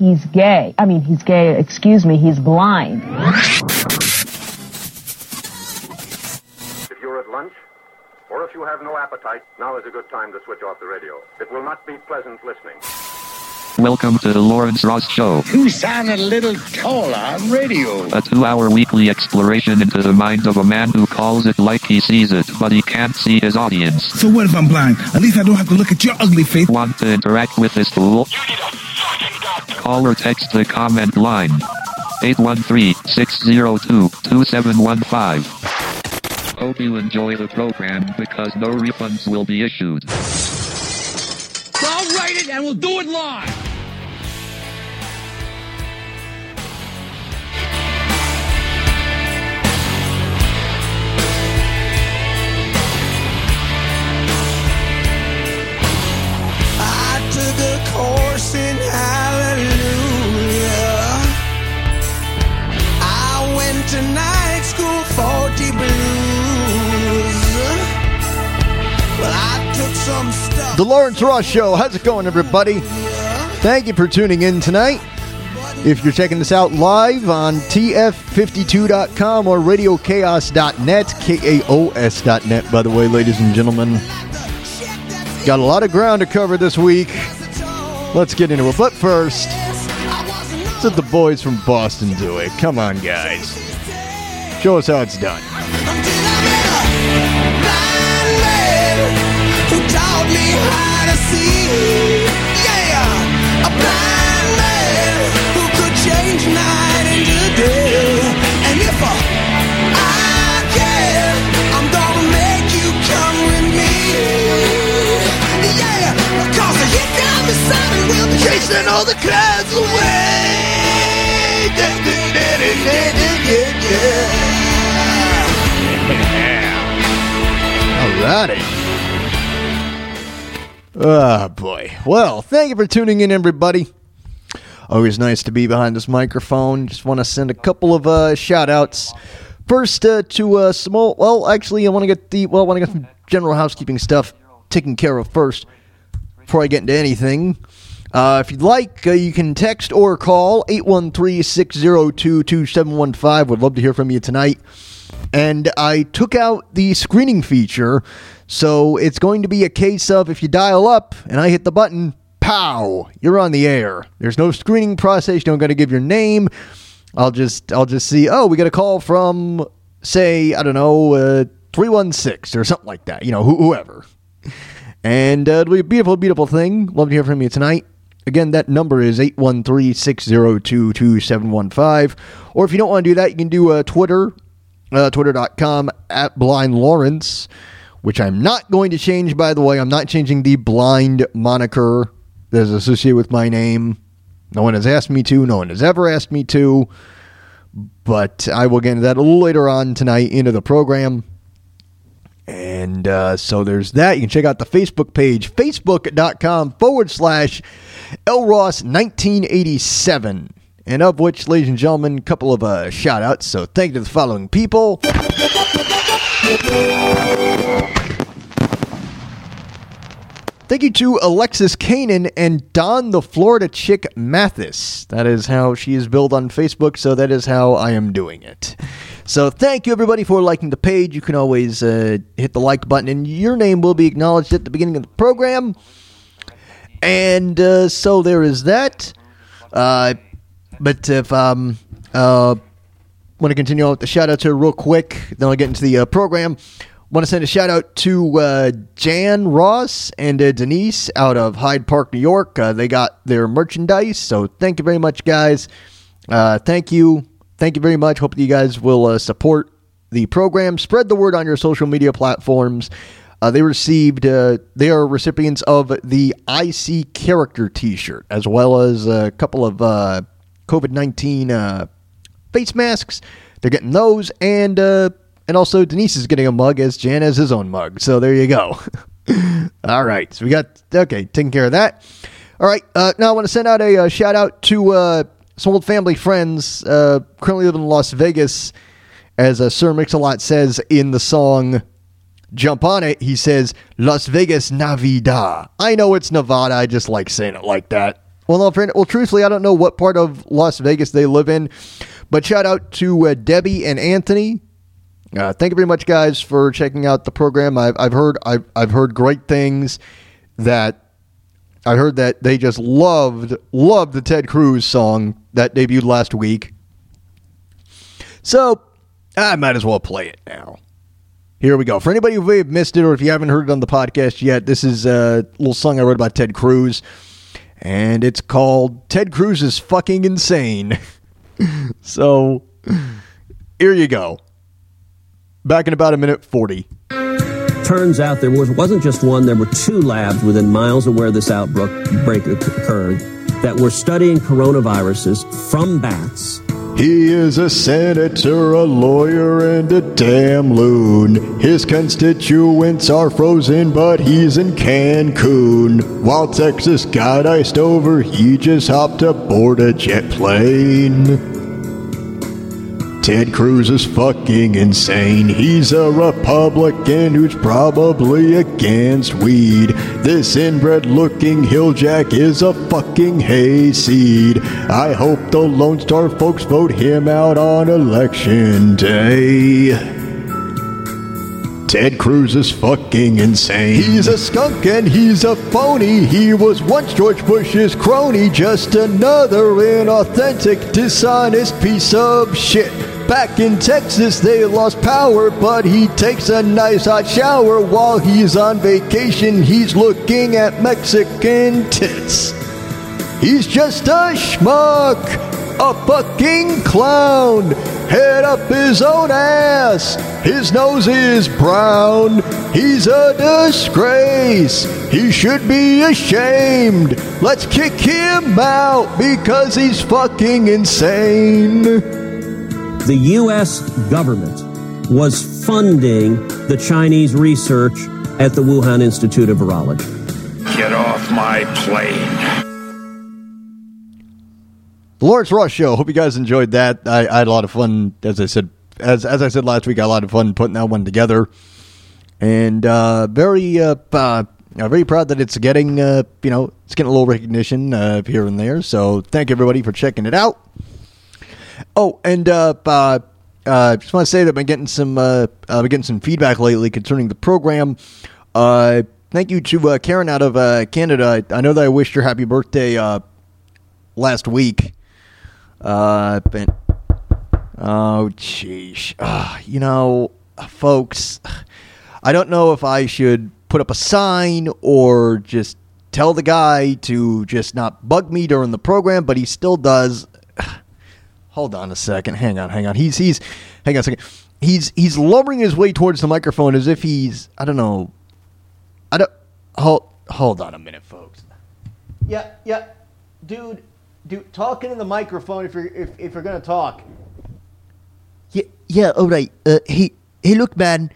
he's gay. I mean, he's gay, excuse me, he's blind. If you're at lunch, or if you have no appetite, now is a good time to switch off the radio. It will not be pleasant listening. Welcome to the Lawrence Ross Show, You sound a little taller on radio. a two hour weekly exploration into the mind of a man who calls it like he sees it, but he can't see his audience. So what if I'm blind? At least I don't have to look at your ugly face. Want to interact with this fool? Call or text the comment line 813 602 2715. Hope you enjoy the program because no refunds will be issued. I'll write it and we'll do it live. The Lawrence Ross Show. How's it going, everybody? Thank you for tuning in tonight. If you're checking this out live on TF52.com or RadioChaos.net, K-A-O-S.net, by the way, ladies and gentlemen. Got a lot of ground to cover this week. Let's get into it. But first, let's let the boys from Boston do it. Come on, guys. Show us how it's done. change night into day. And if I the sun and we'll be chasing all the clouds away. Alrighty. Ah, boy. Well, thank you for tuning in, everybody. Always nice to be behind this microphone. Just want to send a couple of uh, shout outs. First, uh, to uh. Well, actually, I want to get the. Well, I want to get some general housekeeping stuff taken care of first before I get into anything. Uh, if you'd like, uh, you can text or call 813 602 2715. Would love to hear from you tonight. And I took out the screening feature, so it's going to be a case of if you dial up and I hit the button, pow, you're on the air. There's no screening process. You don't got to give your name. I'll just I'll just see. Oh, we got a call from say I don't know uh, three one six or something like that. You know, wh- whoever. And uh, it'll be a beautiful, beautiful thing. Love to hear from you tonight. Again, that number is 813 602 2715. Or if you don't want to do that, you can do uh, Twitter, uh, twitter.com at Blind Lawrence, which I'm not going to change, by the way. I'm not changing the blind moniker that is associated with my name. No one has asked me to. No one has ever asked me to. But I will get into that a little later on tonight into the program. And uh, so there's that. You can check out the Facebook page, facebook.com forward slash LRoss1987. And of which, ladies and gentlemen, a couple of uh, shout outs. So thank you to the following people. Thank you to Alexis Kanan and Don the Florida Chick Mathis. That is how she is billed on Facebook, so that is how I am doing it. So thank you everybody for liking the page. You can always uh, hit the like button, and your name will be acknowledged at the beginning of the program. And uh, so there is that. Uh, but if um uh want to continue on with the shout outs here real quick, then I'll get into the uh, program. Want to send a shout out to uh, Jan Ross and uh, Denise out of Hyde Park, New York. They got their merchandise, so thank you very much, guys. Thank you, thank you very much. Hope you guys will uh, support the program. Spread the word on your social media platforms. Uh, they received, uh, they are recipients of the IC character T-shirt, as well as a couple of uh, COVID nineteen uh, face masks. They're getting those, and uh, and also Denise is getting a mug as Jan has his own mug. So there you go. All right, so we got okay taking care of that. All right, now I want to send out a, shout out to some old family friends uh, currently live in Las Vegas, as uh, Sir Mix-a-Lot says in the song "Jump on It." He says Las Vegas Navidad. I know it's Nevada. I just like saying it like that. Well, no, friend. Well, truthfully, I don't know what part of Las Vegas they live in, but shout out to uh, Debbie and Anthony. Uh, thank you very much, guys, for checking out the program. I've, I've heard I've, I've heard great things. That I heard that they just loved loved the Ted Cruz song that debuted last week. So I might as well play it now. Here we go. For anybody who may have missed it or if you haven't heard it on the podcast yet, this is a little song I wrote about Ted Cruz, and it's called Ted Cruz is fucking insane. so here you go. Back in about a minute 40. Turns out there was, wasn't just one, there were two labs within miles of where this outbreak occurred that were studying coronaviruses from bats he is a senator, a lawyer, and a damn loon. His constituents are frozen, but he's in Cancun. While Texas got iced over, he just hopped aboard a jet plane. Ted Cruz is fucking insane. He's a Republican who's probably against weed. This inbred looking hilljack is a fucking hayseed. I hope the Lone Star folks vote him out on election day. Ted Cruz is fucking insane. He's a skunk and he's a phony. He was once George Bush's crony, just another inauthentic, dishonest piece of shit. Back in Texas, they lost power, but he takes a nice hot shower while he's on vacation. He's looking at Mexican tits. He's just a schmuck, a fucking clown. Head up his own ass. His nose is brown. He's a disgrace. He should be ashamed. Let's kick him out because he's fucking insane the U.S. government was funding the Chinese research at the Wuhan Institute of Virology. Get off my plane. The Lawrence Ross Show. Hope you guys enjoyed that. I, I, had a lot of fun, as I said, as as I said last week. I had a lot of fun putting that one together, and uh, very uh, uh, very proud that it's getting uh, you know it's getting a little recognition uh, here and there. So thank everybody for checking it out. Oh, and uh, uh, uh, just want to say that I've been getting some uh, I've been getting some feedback lately concerning the program. Uh, thank you to uh, Karen out of uh, Canada. I, know that I wished her happy birthday uh, last week. Uh, but oh, jeez, uh, you know, folks, I don't know if I should put up a sign or just tell the guy to just not bug me during the program, but he still does. Hold on a second. Hang on, hang on. He's he's hang on a second. He's he's lowering his way towards the microphone as if he's I don't know. I don't hold hold on a minute, folks. Yeah, yeah. Dude, dude talking in the microphone if you're if, if you're gonna talk. Yeah, yeah, all right. Uh, hey, hey, look, man.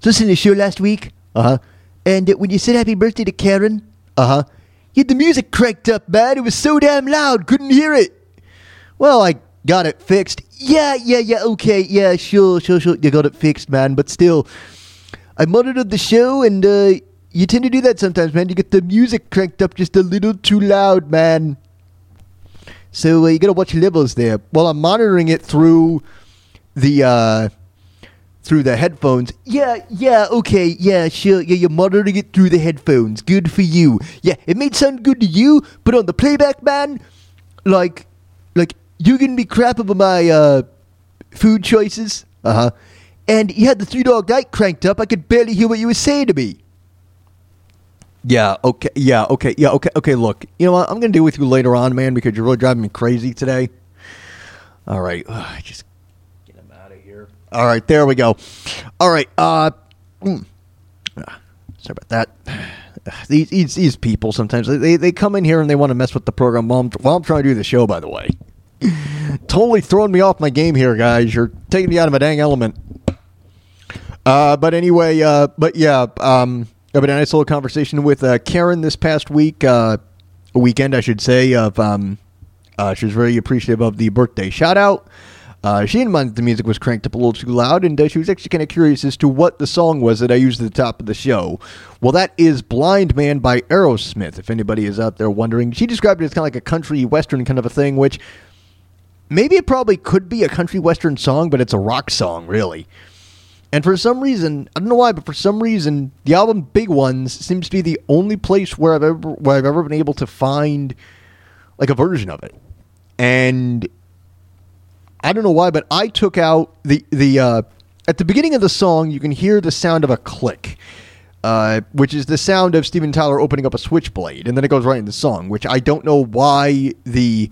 So listening to the show last week. Uh huh. And uh, when you said happy birthday to Karen. Uh huh. You had the music cranked up, man. It was so damn loud, couldn't hear it. Well, I got it fixed. Yeah, yeah, yeah, okay, yeah, sure, sure, sure. You got it fixed, man. But still, I monitored the show, and uh, you tend to do that sometimes, man. You get the music cranked up just a little too loud, man. So uh, you got to watch your levels there. While I'm monitoring it through the uh, through the headphones. Yeah, yeah, okay, yeah, sure. Yeah, you're monitoring it through the headphones. Good for you. Yeah, it may sound good to you, but on the playback, man, like, like you can be crap about my uh, food choices. Uh huh. And you had the three dog night cranked up. I could barely hear what you were saying to me. Yeah, okay, yeah, okay, yeah, okay, okay. Look, you know what? I'm to deal with you later on, man, because you're really driving me crazy today. All right. Ugh, just get him out of here. All right, there we go. All right. Uh, mm. Sorry about that. These, these, these people sometimes they, they come in here and they want to mess with the program while I'm, while I'm trying to do the show. By the way, totally throwing me off my game here, guys. You're taking me out of my dang element. Uh, but anyway, uh, but yeah, um, I had a nice little conversation with uh, Karen this past week, uh, weekend, I should say. Of um, uh, she was very appreciative of the birthday shout out. Uh, she didn't mind the music was cranked up a little too loud, and uh, she was actually kind of curious as to what the song was that I used at the top of the show. Well, that is Blind Man by Aerosmith, if anybody is out there wondering. She described it as kind of like a country western kind of a thing, which maybe it probably could be a country western song, but it's a rock song, really. And for some reason, I don't know why, but for some reason, the album Big Ones seems to be the only place where I've ever where I've ever been able to find like a version of it. And I don't know why, but I took out the the uh, at the beginning of the song. You can hear the sound of a click, uh, which is the sound of Steven Tyler opening up a switchblade, and then it goes right in the song. Which I don't know why the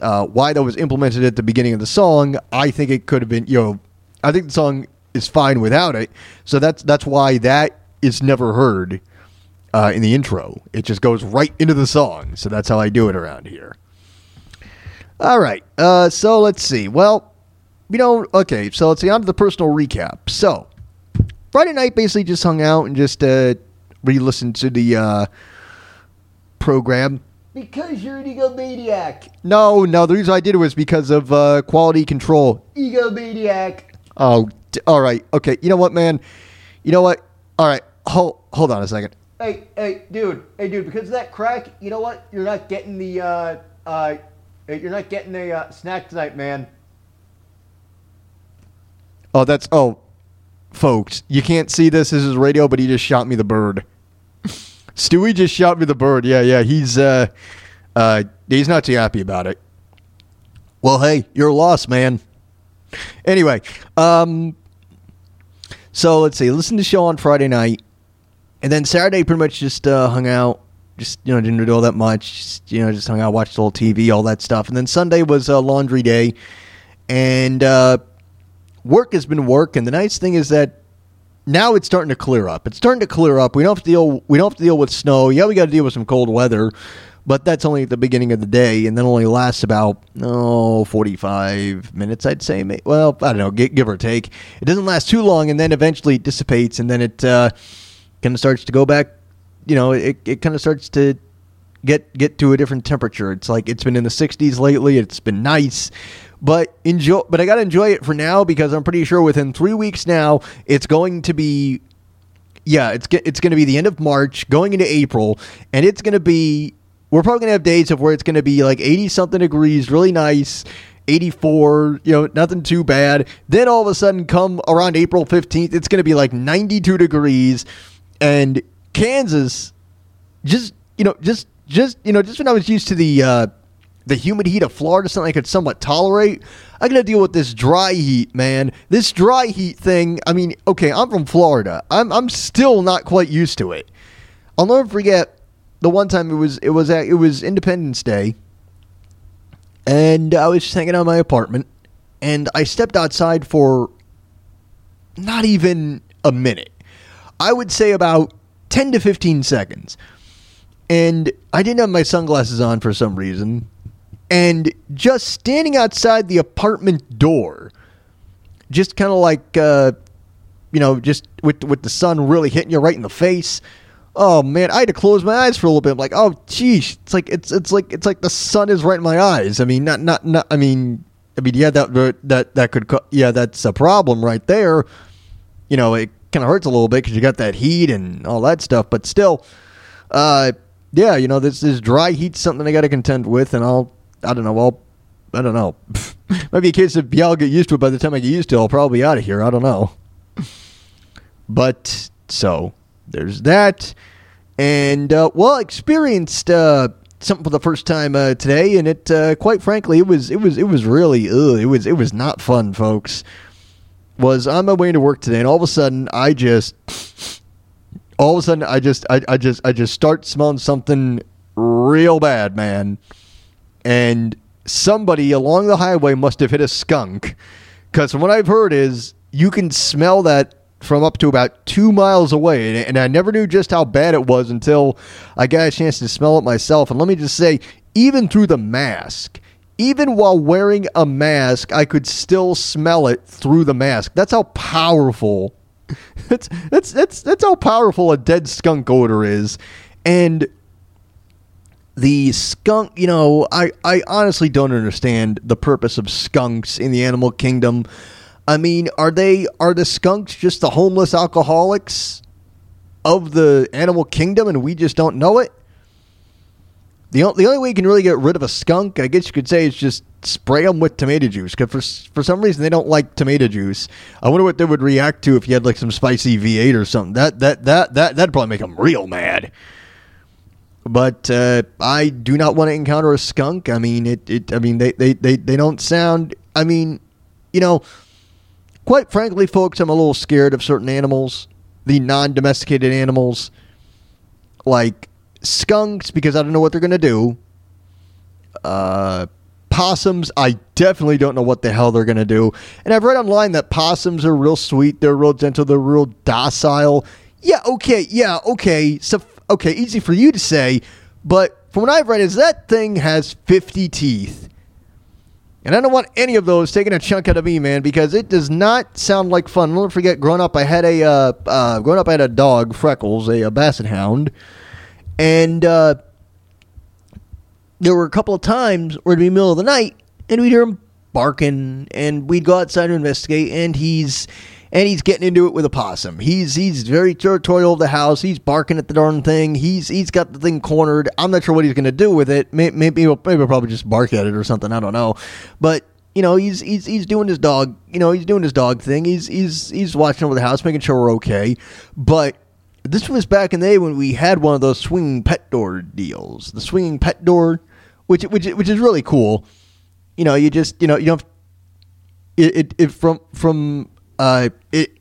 uh, why that was implemented at the beginning of the song. I think it could have been you know I think the song is fine without it. So that's that's why that is never heard uh, in the intro. It just goes right into the song. So that's how I do it around here. All right. Uh, so let's see. Well, you know, okay. So let's see. On to the personal recap. So Friday night, basically just hung out and just uh, re-listened to the uh, program. Because you're an egomaniac. No, no. The reason I did it was because of uh, quality control. Egomaniac. Oh, d- all right. Okay. You know what, man? You know what? All right. Hold hold on a second. Hey, hey, dude, hey, dude. Because of that crack, you know what? You're not getting the, uh, uh, you're not getting a uh, snack tonight, man. Oh, that's oh, folks, you can't see this. This is radio, but he just shot me the bird. Stewie just shot me the bird. Yeah, yeah. He's uh, uh, he's not too happy about it. Well, hey, you're lost, man. Anyway, um, so let's see. Listen to the show on Friday night, and then Saturday pretty much just uh, hung out. Just you know, didn't do all that much. Just, you know, just hung out, watched a little TV, all that stuff. And then Sunday was uh, laundry day, and uh, work has been work. And the nice thing is that now it's starting to clear up. It's starting to clear up. We don't have to deal. We don't have to deal with snow. Yeah, we got to deal with some cold weather, but that's only at the beginning of the day, and then only lasts about oh 45 minutes, I'd say. Well, I don't know, give or take. It doesn't last too long, and then eventually it dissipates, and then it uh, kind of starts to go back. You know, it it kind of starts to get get to a different temperature. It's like it's been in the 60s lately. It's been nice, but enjoy. But I gotta enjoy it for now because I'm pretty sure within three weeks now it's going to be. Yeah, it's it's going to be the end of March, going into April, and it's going to be. We're probably going to have days of where it's going to be like 80 something degrees, really nice. 84, you know, nothing too bad. Then all of a sudden, come around April 15th, it's going to be like 92 degrees. And Kansas, just, you know, just, just, you know, just when I was used to the, uh, the humid heat of Florida, something I could somewhat tolerate. I gotta deal with this dry heat, man. This dry heat thing. I mean, okay, I'm from Florida. I'm I'm still not quite used to it. I'll never forget the one time it was it was at, it was Independence Day, and I was just hanging out in my apartment, and I stepped outside for not even a minute. I would say about ten to fifteen seconds, and I didn't have my sunglasses on for some reason, and just standing outside the apartment door, just kind of like uh, you know, just with with the sun really hitting you right in the face. Oh man, I had to close my eyes for a little bit. I'm like, oh geez, it's like it's it's like it's like the sun is right in my eyes. I mean, not not not. I mean, I mean, yeah, that that that could co- yeah, that's a problem right there. You know, it kind of hurts a little bit because you got that heat and all that stuff. But still, uh, yeah, you know, this this dry heat's something I got to contend with, and I'll I don't know, I'll I don't know. Maybe a case of yeah, I'll get used to it. By the time I get used to it, I'll probably be out of here. I don't know. But so there's that, and uh, well, experienced uh, something for the first time uh, today, and it uh, quite frankly, it was it was it was really ugh, it was it was not fun, folks. Was on my way to work today, and all of a sudden, I just all of a sudden, I just I, I just I just start smelling something real bad, man, and somebody along the highway must have hit a skunk, because from what I've heard is you can smell that from up to about two miles away. And, I never knew just how bad it was until I got a chance to smell it myself. And let me just say, even through the mask, even while wearing a mask, I could still smell it through the mask. That's how powerful. That's that's that's that's how powerful a dead skunk odor is. And the skunk, you know, I, I honestly don't understand the purpose of skunks in the animal kingdom. I mean, are they are the skunks just the homeless alcoholics of the animal kingdom and we just don't know it? The, the only way you can really get rid of a skunk, I guess you could say, is just spray them with tomato juice. Because for, for some reason they don't like tomato juice. I wonder what they would react to if you had like some spicy V8 or something. That that that that that'd probably make them real mad. But uh, I do not want to encounter a skunk. I mean, it. it I mean, they, they, they, they don't sound. I mean, you know, quite frankly, folks, I'm a little scared of certain animals, the non-domesticated animals, like skunks, because I don't know what they're gonna do. Uh, possums, I definitely don't know what the hell they're gonna do. And I've read online that possums are real sweet, they're real gentle, they're real docile. Yeah, okay, yeah, okay. So, okay, easy for you to say, but from what I've read, is that thing has 50 teeth. And I don't want any of those taking a chunk out of me, man, because it does not sound like fun. Never forget growing up, I had a uh, uh, growing up, I had a dog, Freckles, a, a basset hound, and uh, there were a couple of times where it'd be middle of the night, and we'd hear him barking, and we'd go outside to investigate, and he's and he's getting into it with a possum. He's he's very territorial of the house. He's barking at the darn thing. He's he's got the thing cornered. I'm not sure what he's going to do with it. Maybe maybe he'll, maybe he'll probably just bark at it or something. I don't know, but. You know, he's he's he's doing his dog. You know, he's doing his dog thing. He's he's he's watching over the house, making sure we're okay. But this was back in the day when we had one of those swinging pet door deals. The swinging pet door, which which which is really cool. You know, you just you know you don't. It it, it from from uh it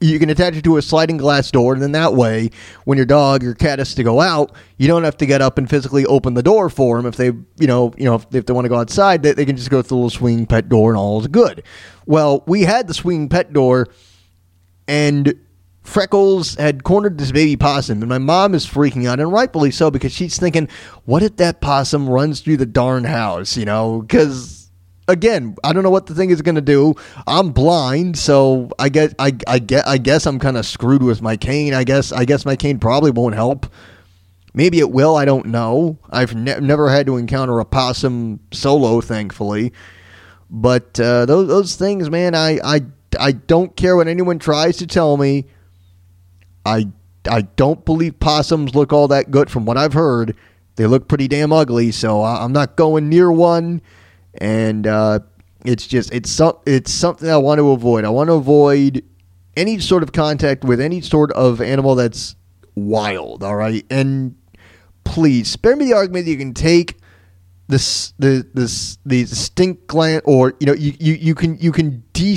you can attach it to a sliding glass door, and then that way, when your dog or cat has to go out, you don't have to get up and physically open the door for them. If they, you know, you know, if, if they want to go outside, they, they can just go through the little swinging pet door, and all is good. Well, we had the swinging pet door, and Freckles had cornered this baby possum, and my mom is freaking out, and rightfully so, because she's thinking, what if that possum runs through the darn house, you know? Because again, I don't know what the thing is going to do. I'm blind, so I guess I I get I guess I'm kind of screwed with my cane. I guess I guess my cane probably won't help. Maybe it will. I don't know. I've ne- never had to encounter a possum solo, thankfully. But uh, those those things, man, I, I I don't care what anyone tries to tell me. I I don't believe possums look all that good. From what I've heard, they look pretty damn ugly. So I- I'm not going near one. And uh, it's just it's it's something I want to avoid. I want to avoid any sort of contact with any sort of animal that's wild. All right, and please spare me the argument that you can take this the this the stink gland or you know you you, you can you can de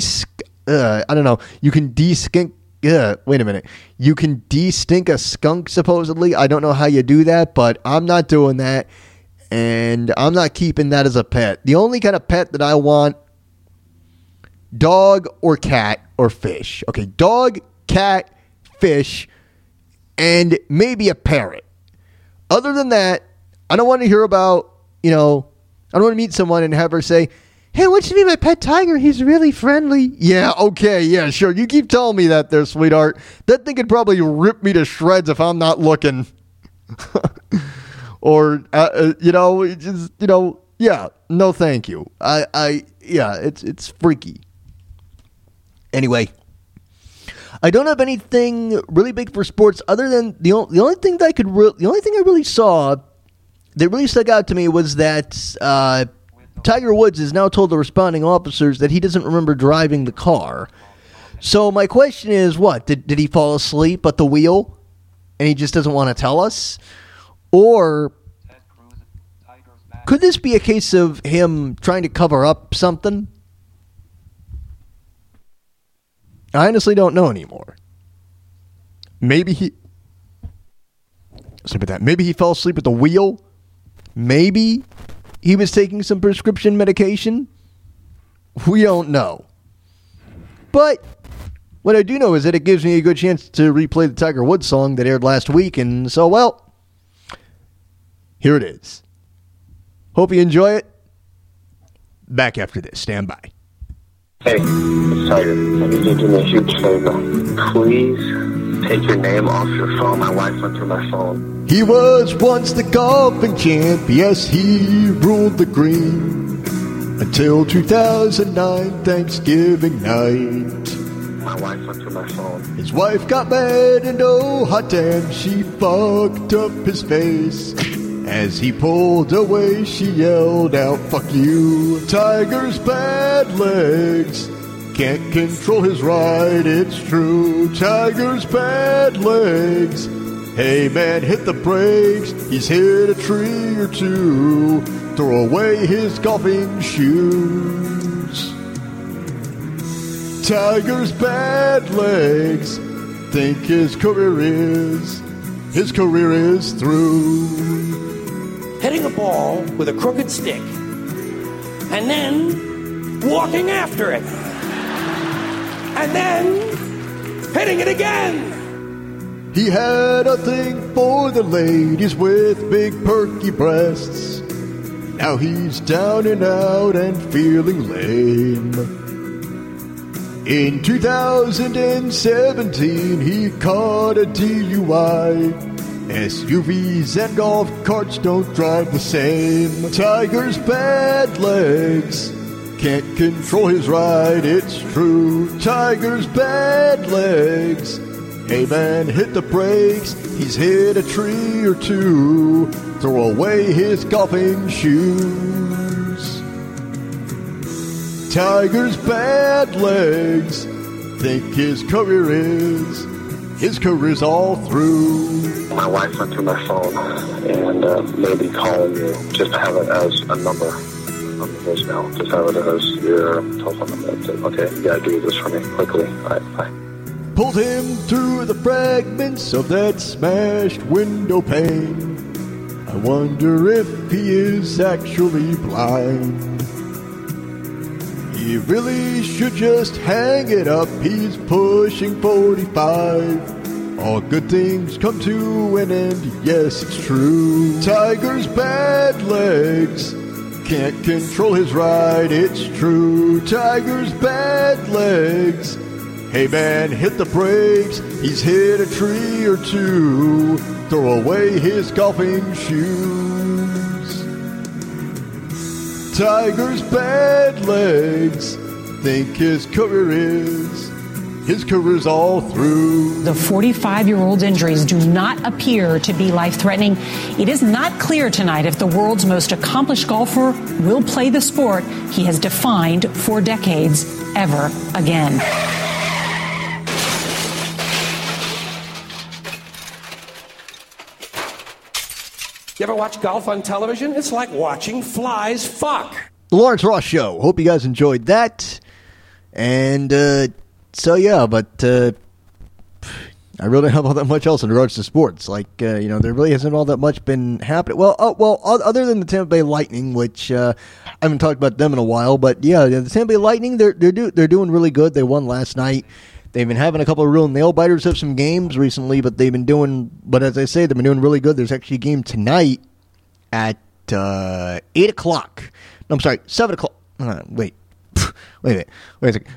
uh, I don't know you can de skink uh, wait a minute you can de stink a skunk supposedly I don't know how you do that but I'm not doing that and I'm not keeping that as a pet the only kind of pet that I want dog or cat or fish okay dog cat fish and maybe a parrot other than that, I don't want to hear about, you know, I don't want to meet someone and have her say, Hey, don't you meet my pet tiger? He's really friendly. Yeah, okay, yeah, sure. You keep telling me that there, sweetheart. That thing could probably rip me to shreds if I'm not looking. or, uh, uh, you know, just, you know, yeah, no thank you. I, I, yeah, it's, it's freaky. Anyway, I don't have anything really big for sports other than the only, the only thing that I could re- the only thing I really saw that really stuck out to me was that uh, Tiger Woods has now told the responding officers that he doesn't remember driving the car. So my question is, what did did he fall asleep at the wheel, and he just doesn't want to tell us, or could this be a case of him trying to cover up something? I honestly don't know anymore. Maybe he. Sorry about that. Maybe he fell asleep at the wheel. Maybe he was taking some prescription medication. We don't know. But what I do know is that it gives me a good chance to replay the Tiger Woods song that aired last week. And so, well, here it is. Hope you enjoy it. Back after this. Stand by. Hey, it's Tiger. I need you to do me a huge favor. Please take your name off your phone. My wife went through my phone. He was once the golfing champ, yes, he ruled the green. Until 2009 Thanksgiving night. My wife went through my phone. His wife got mad and oh hot damn, she fucked up his face. As he pulled away, she yelled out, fuck you. Tiger's bad legs. Can't control his ride, it's true. Tiger's bad legs. Hey man, hit the brakes. He's hit a tree or two. Throw away his golfing shoes. Tiger's bad legs. Think his career is. His career is through. Hitting a ball with a crooked stick and then walking after it. And then hitting it again. He had a thing for the ladies with big perky breasts. Now he's down and out and feeling lame. In 2017, he caught a DUI. SUVs and golf carts don't drive the same. Tiger's bad legs can't control his ride, it's true. Tiger's bad legs. Hey man, hit the brakes. He's hit a tree or two. Throw away his golfing shoes. Tiger's bad legs. Think his career is. His career's all through. My wife went through my phone and uh, maybe calling you just to have it as a number on the voicemail. Just have it as your telephone number. That's it. Okay, you gotta do this for me quickly. All right, bye. Pulled him through the fragments of that smashed window pane. I wonder if he is actually blind. He really should just hang it up. He's pushing 45. All good things come to an end. Yes, it's true. Tiger's bad legs can't control his ride. It's true. Tiger's bad legs. Hey man, hit the brakes. He's hit a tree or two. Throw away his golfing shoes. Tiger's bad legs. Think his career is. His career's all through. The 45 year old's injuries do not appear to be life threatening. It is not clear tonight if the world's most accomplished golfer will play the sport he has defined for decades ever again. You ever watch golf on television? It's like watching flies fuck. The Lawrence Ross Show. Hope you guys enjoyed that. And uh, so, yeah, but uh, I really don't have all that much else in regards to sports. Like, uh, you know, there really hasn't all that much been happening. Well, uh, well, other than the Tampa Bay Lightning, which uh, I haven't talked about them in a while, but yeah, the Tampa Bay Lightning, they're they're do- they're doing really good. They won last night. They've been having a couple of real nail biters of some games recently, but they've been doing. But as I say, they've been doing really good. There's actually a game tonight at uh, eight o'clock. No, I'm sorry, seven o'clock. Uh, wait, wait a minute. Wait a second.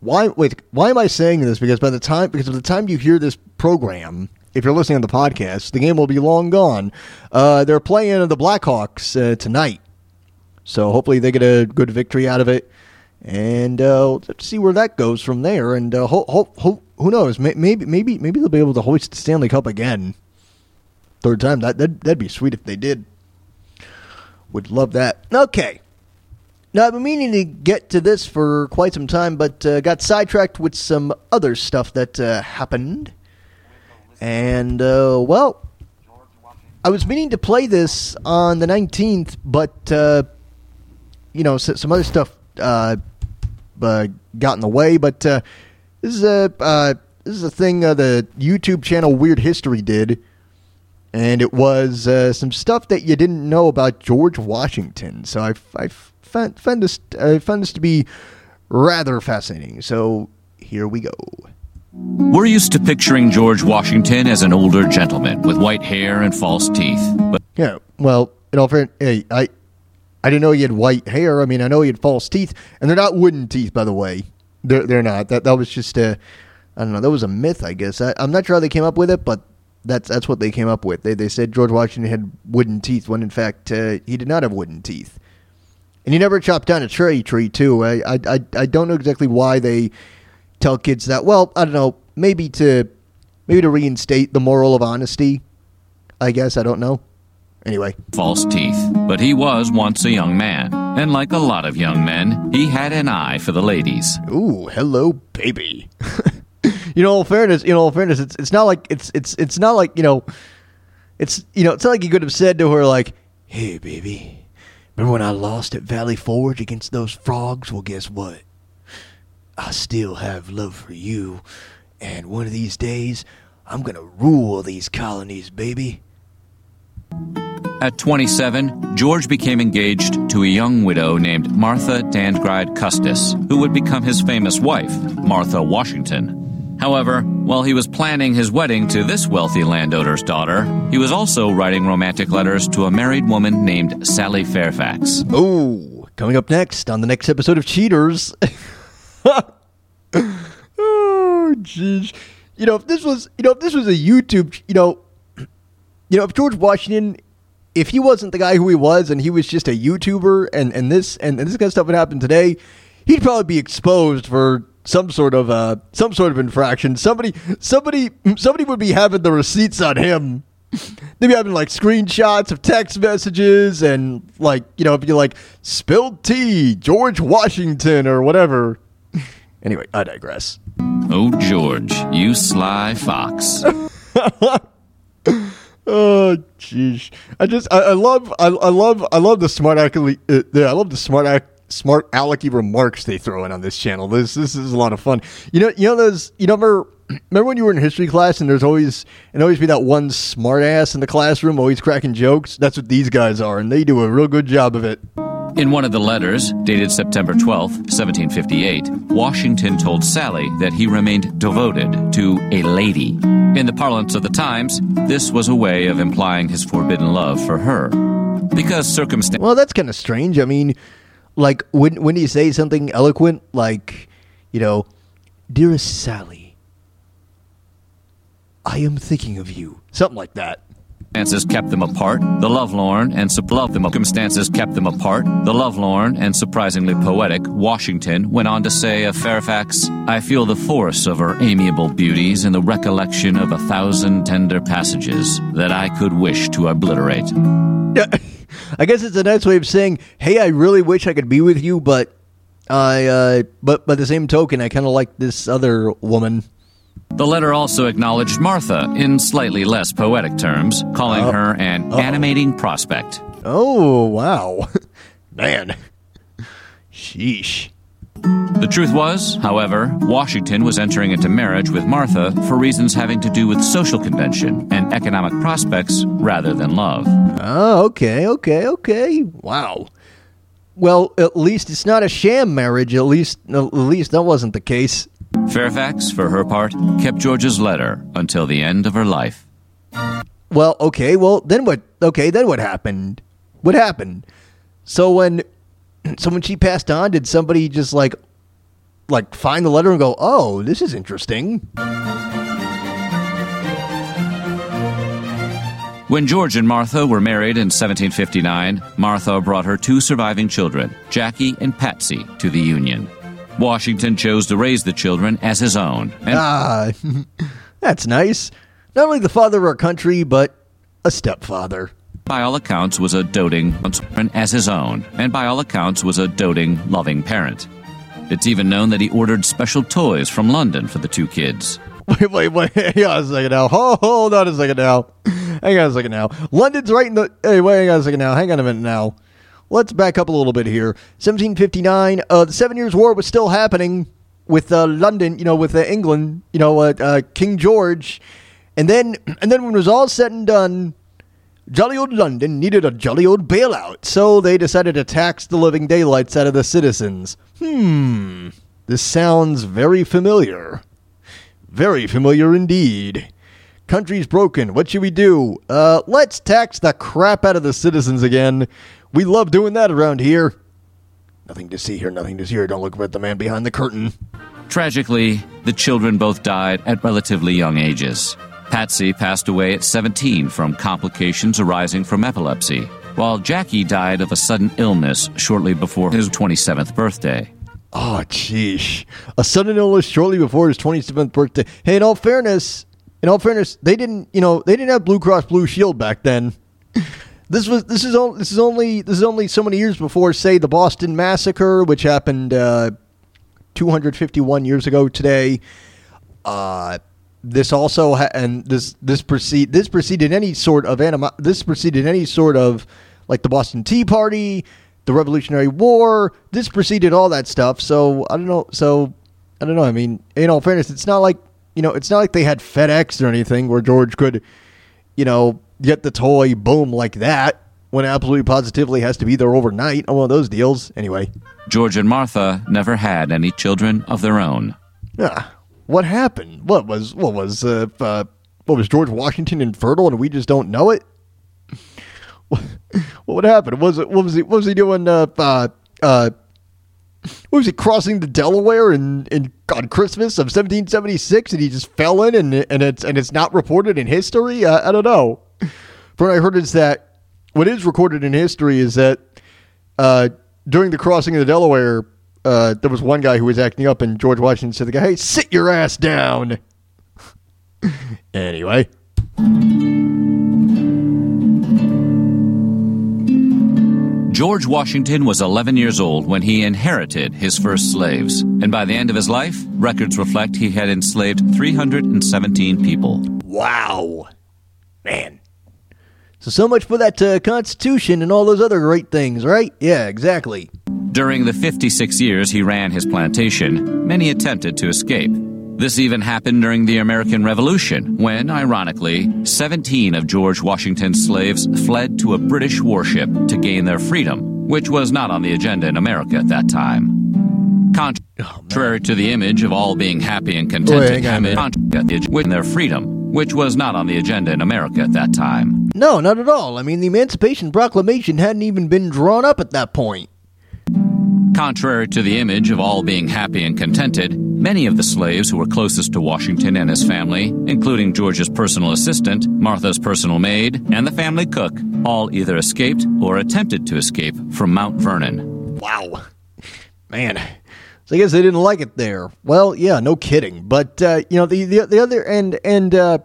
Why? Wait. Why am I saying this? Because by the time, because by the time you hear this program, if you're listening to the podcast, the game will be long gone. Uh, they're playing the Blackhawks uh, tonight, so hopefully they get a good victory out of it, and uh, let's see where that goes from there. And uh, ho- ho- ho- who knows? Maybe, maybe, maybe they'll be able to hoist the Stanley Cup again. Third time. That that'd, that'd be sweet if they did. Would love that. Okay. Now, I've been meaning to get to this for quite some time, but uh, got sidetracked with some other stuff that uh, happened. And, uh, well, I was meaning to play this on the 19th, but, uh, you know, some other stuff uh, uh, got in the way. But uh, this is a uh, this is a thing uh, the YouTube channel Weird History did, and it was uh, some stuff that you didn't know about George Washington. So I, I found, found this I found this to be rather fascinating. So here we go. We're used to picturing George Washington as an older gentleman with white hair and false teeth. But Yeah, well, in all fairness, hey, I I didn't know he had white hair. I mean, I know he had false teeth, and they're not wooden teeth, by the way. They're they're not. That that was just a I don't know. That was a myth, I guess. I, I'm not sure how they came up with it, but that's that's what they came up with. They they said George Washington had wooden teeth when in fact uh, he did not have wooden teeth, and he never chopped down a cherry tree too. I I I, I don't know exactly why they tell kids that. Well, I don't know. Maybe to maybe to reinstate the moral of honesty. I guess I don't know. Anyway, false teeth. But he was once a young man, and like a lot of young men, he had an eye for the ladies. Ooh, hello, baby. you know, in fairness, you know, in fairness, it's it's not like it's it's it's not like you know, it's you know, it's not like you could have said to her like, "Hey, baby, remember when I lost at Valley Forge against those frogs? Well, guess what? I still have love for you, and one of these days, I'm gonna rule these colonies, baby." At 27, George became engaged to a young widow named Martha Dandridge Custis, who would become his famous wife, Martha Washington. However, while he was planning his wedding to this wealthy landowner's daughter, he was also writing romantic letters to a married woman named Sally Fairfax. Oh, coming up next on the next episode of Cheaters. oh, jeez. You know, if this was, you know, if this was a YouTube, you know, you know, if George Washington, if he wasn't the guy who he was and he was just a YouTuber and, and this and, and this kind of stuff would happen today, he'd probably be exposed for some sort of uh some sort of infraction. Somebody somebody somebody would be having the receipts on him. They'd be having like screenshots of text messages and like, you know, if you like spilled tea, George Washington or whatever. Anyway, I digress. Oh, George, you sly fox. Oh, jeez. I just, I, I love, I, I love, I love the smart alecky, uh, yeah, I love the smart ac- smart alecky remarks they throw in on this channel. This, this is a lot of fun. You know, you know those, you know, remember, remember when you were in history class and there's always, and always be that one smart ass in the classroom always cracking jokes? That's what these guys are, and they do a real good job of it. In one of the letters, dated September 12, 1758, Washington told Sally that he remained devoted to a lady. In the parlance of the times, this was a way of implying his forbidden love for her. Because circumstances. Well, that's kind of strange. I mean, like, when, when you say something eloquent, like, you know, Dearest Sally, I am thinking of you. Something like that. Circumstances kept them apart. The lovelorn and su- love them. Circumstances kept them apart. The lovelorn and surprisingly poetic Washington went on to say of Fairfax, "I feel the force of her amiable beauties in the recollection of a thousand tender passages that I could wish to obliterate." Yeah, I guess it's a nice way of saying, "Hey, I really wish I could be with you, but I, uh, but by the same token, I kind of like this other woman." The letter also acknowledged Martha in slightly less poetic terms, calling Oh. her an Uh-oh. animating prospect. Oh wow, man, sheesh. The truth was, however, Washington was entering into marriage with Martha for reasons having to do with social convention and economic prospects rather than love. Oh, okay, okay, okay. Wow. Well, at least it's not a sham marriage. At least, at least that wasn't the case. Fairfax, for her part, kept George's letter until the end of her life. Well, okay. Well, then what? Okay, then what happened? What happened? So when, so when she passed on, did somebody just like, like find the letter and go, "Oh, this is interesting"? When George and Martha were married in 1759, Martha brought her two surviving children, Jackie and Patsy, to the union. Washington chose to raise the children as his own. And Ah, that's nice. Not only the father of our country, but a stepfather. by all accounts was a doting as his own, and by all accounts was a doting, loving parent. It's even known that he ordered special toys from London for the two kids. Wait, wait, wait. Hang on a second now. Hold, hold on a second now. Hang on a second now. London's right in the. Hey, wait, hang on a second now. Hang on a minute now. Let's back up a little bit here. 1759, uh, the Seven Years' War was still happening with uh, London, you know, with uh, England, you know, uh, uh, King George. And then, and then when it was all said and done, jolly old London needed a jolly old bailout. So they decided to tax the living daylights out of the citizens. Hmm. This sounds very familiar. Very familiar indeed. Country's broken. What should we do? Uh, let's tax the crap out of the citizens again. We love doing that around here. Nothing to see here, nothing to see here. Don't look at the man behind the curtain. Tragically, the children both died at relatively young ages. Patsy passed away at 17 from complications arising from epilepsy, while Jackie died of a sudden illness shortly before his 27th birthday. Oh, jeez. A sudden illness shortly before his 27th birthday. Hey, in all fairness, in all fairness, they didn't, you know, they didn't have Blue Cross Blue Shield back then. This was this is only this is only this is only so many years before, say, the Boston Massacre, which happened uh, 251 years ago today. Uh, this also ha- and this this precede this preceded any sort of anima- this preceded any sort of like the Boston Tea Party, the Revolutionary War. This preceded all that stuff. So I don't know. So I don't know. I mean, in all fairness, it's not like you know, it's not like they had FedEx or anything where George could, you know, get the toy boom like that when absolutely positively has to be there overnight on one of those deals. Anyway, George and Martha never had any children of their own. yeah. What happened? What was what was uh, uh what was George Washington infertile and we just don't know it? What, what would happen? Was it what was he what was he doing uh uh uh what was he crossing the Delaware in, in on Christmas of 1776 and he just fell in and and it's and it's not reported in history? I don't know. From what I heard is that what is recorded in history is that uh, during the crossing of the Delaware, uh, there was one guy who was acting up, and George Washington said to the guy, "Hey, sit your ass down." anyway, George Washington was 11 years old when he inherited his first slaves, and by the end of his life, records reflect he had enslaved 317 people. wow, man. So so much for that uh, Constitution and all those other great things, right? Yeah, exactly. During the 56 years he ran his plantation, many attempted to escape. This even happened during the American Revolution, when, ironically, 17 of George Washington's slaves fled to a British warship to gain their freedom, which was not on the agenda in America at that time. Oh, Contrary to the image of all being happy and contented, Wait, hang on a minute. with their freedom, which was not on the agenda in America at that time. No, not at all. I mean, the Emancipation Proclamation hadn't even been drawn up at that point. Contrary to the image of all being happy and contented, many of the slaves who were closest to Washington and his family, including George's personal assistant, Martha's personal maid, and the family cook, all either escaped or attempted to escape from Mount Vernon. Wow. Man. So I guess they didn't like it there. Well, yeah, no kidding. But uh, you know, the, the the other and and uh,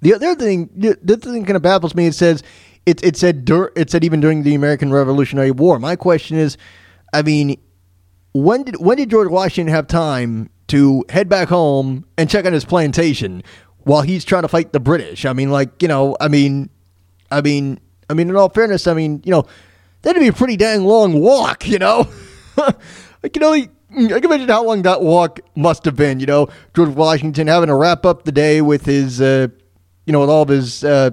the other thing the other thing kind of baffles me. It says it it said dur- it said even during the American Revolutionary War. My question is, I mean, when did when did George Washington have time to head back home and check on his plantation while he's trying to fight the British? I mean, like you know, I mean, I mean, I mean, in all fairness, I mean, you know, that'd be a pretty dang long walk, you know. I can only I can imagine how long that walk must have been. You know, George Washington having to wrap up the day with his, uh, you know, with all of his, uh,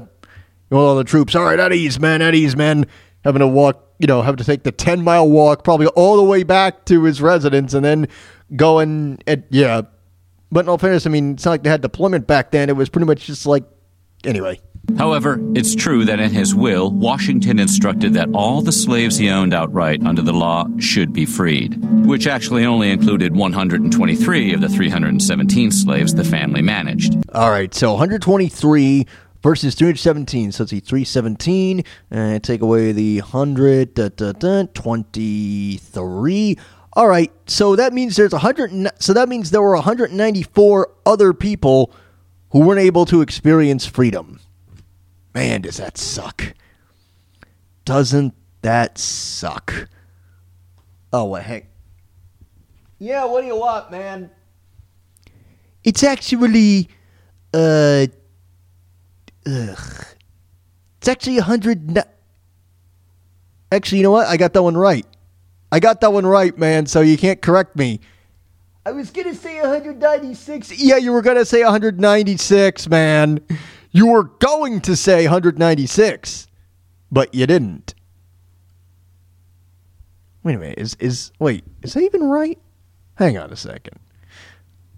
with all the troops. All right, at ease, man, at ease, man. Having to walk, you know, having to take the ten mile walk, probably all the way back to his residence, and then going at yeah. But in all fairness, I mean, it's not like they had deployment back then. It was pretty much just like, anyway. However, it's true that in his will, Washington instructed that all the slaves he owned outright under the law should be freed, which actually only included 123 of the 317 slaves the family managed. All right, so 123 versus 317. So let's see, 317, and take away the 100, da, da, da, 23. All right, so that means there's 100. So that means there were 194 other people who weren't able to experience freedom. Man, does that suck? Doesn't that suck? Oh, what heck? Yeah, what do you want, man? It's actually, uh, ugh. It's actually a hundred. ni- Actually, you know what? I got that one right. I got that one right, man. So you can't correct me. I was gonna say 196. Yeah, you were gonna say 196, man. You were going to say 196, but you didn't. Wait a minute. Is is wait? Is that even right? Hang on a second.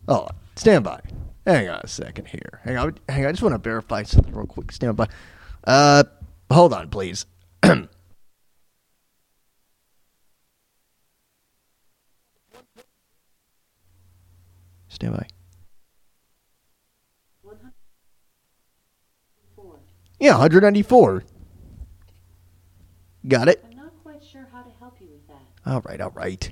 Oh, stand by. Hang on a second here. Hang on. Hang on. I just want to verify something real quick. Stand by. Uh, hold on, please. Stand by. Yeah, 194. Got it? I'm not quite sure how to help you with that. All right, all right.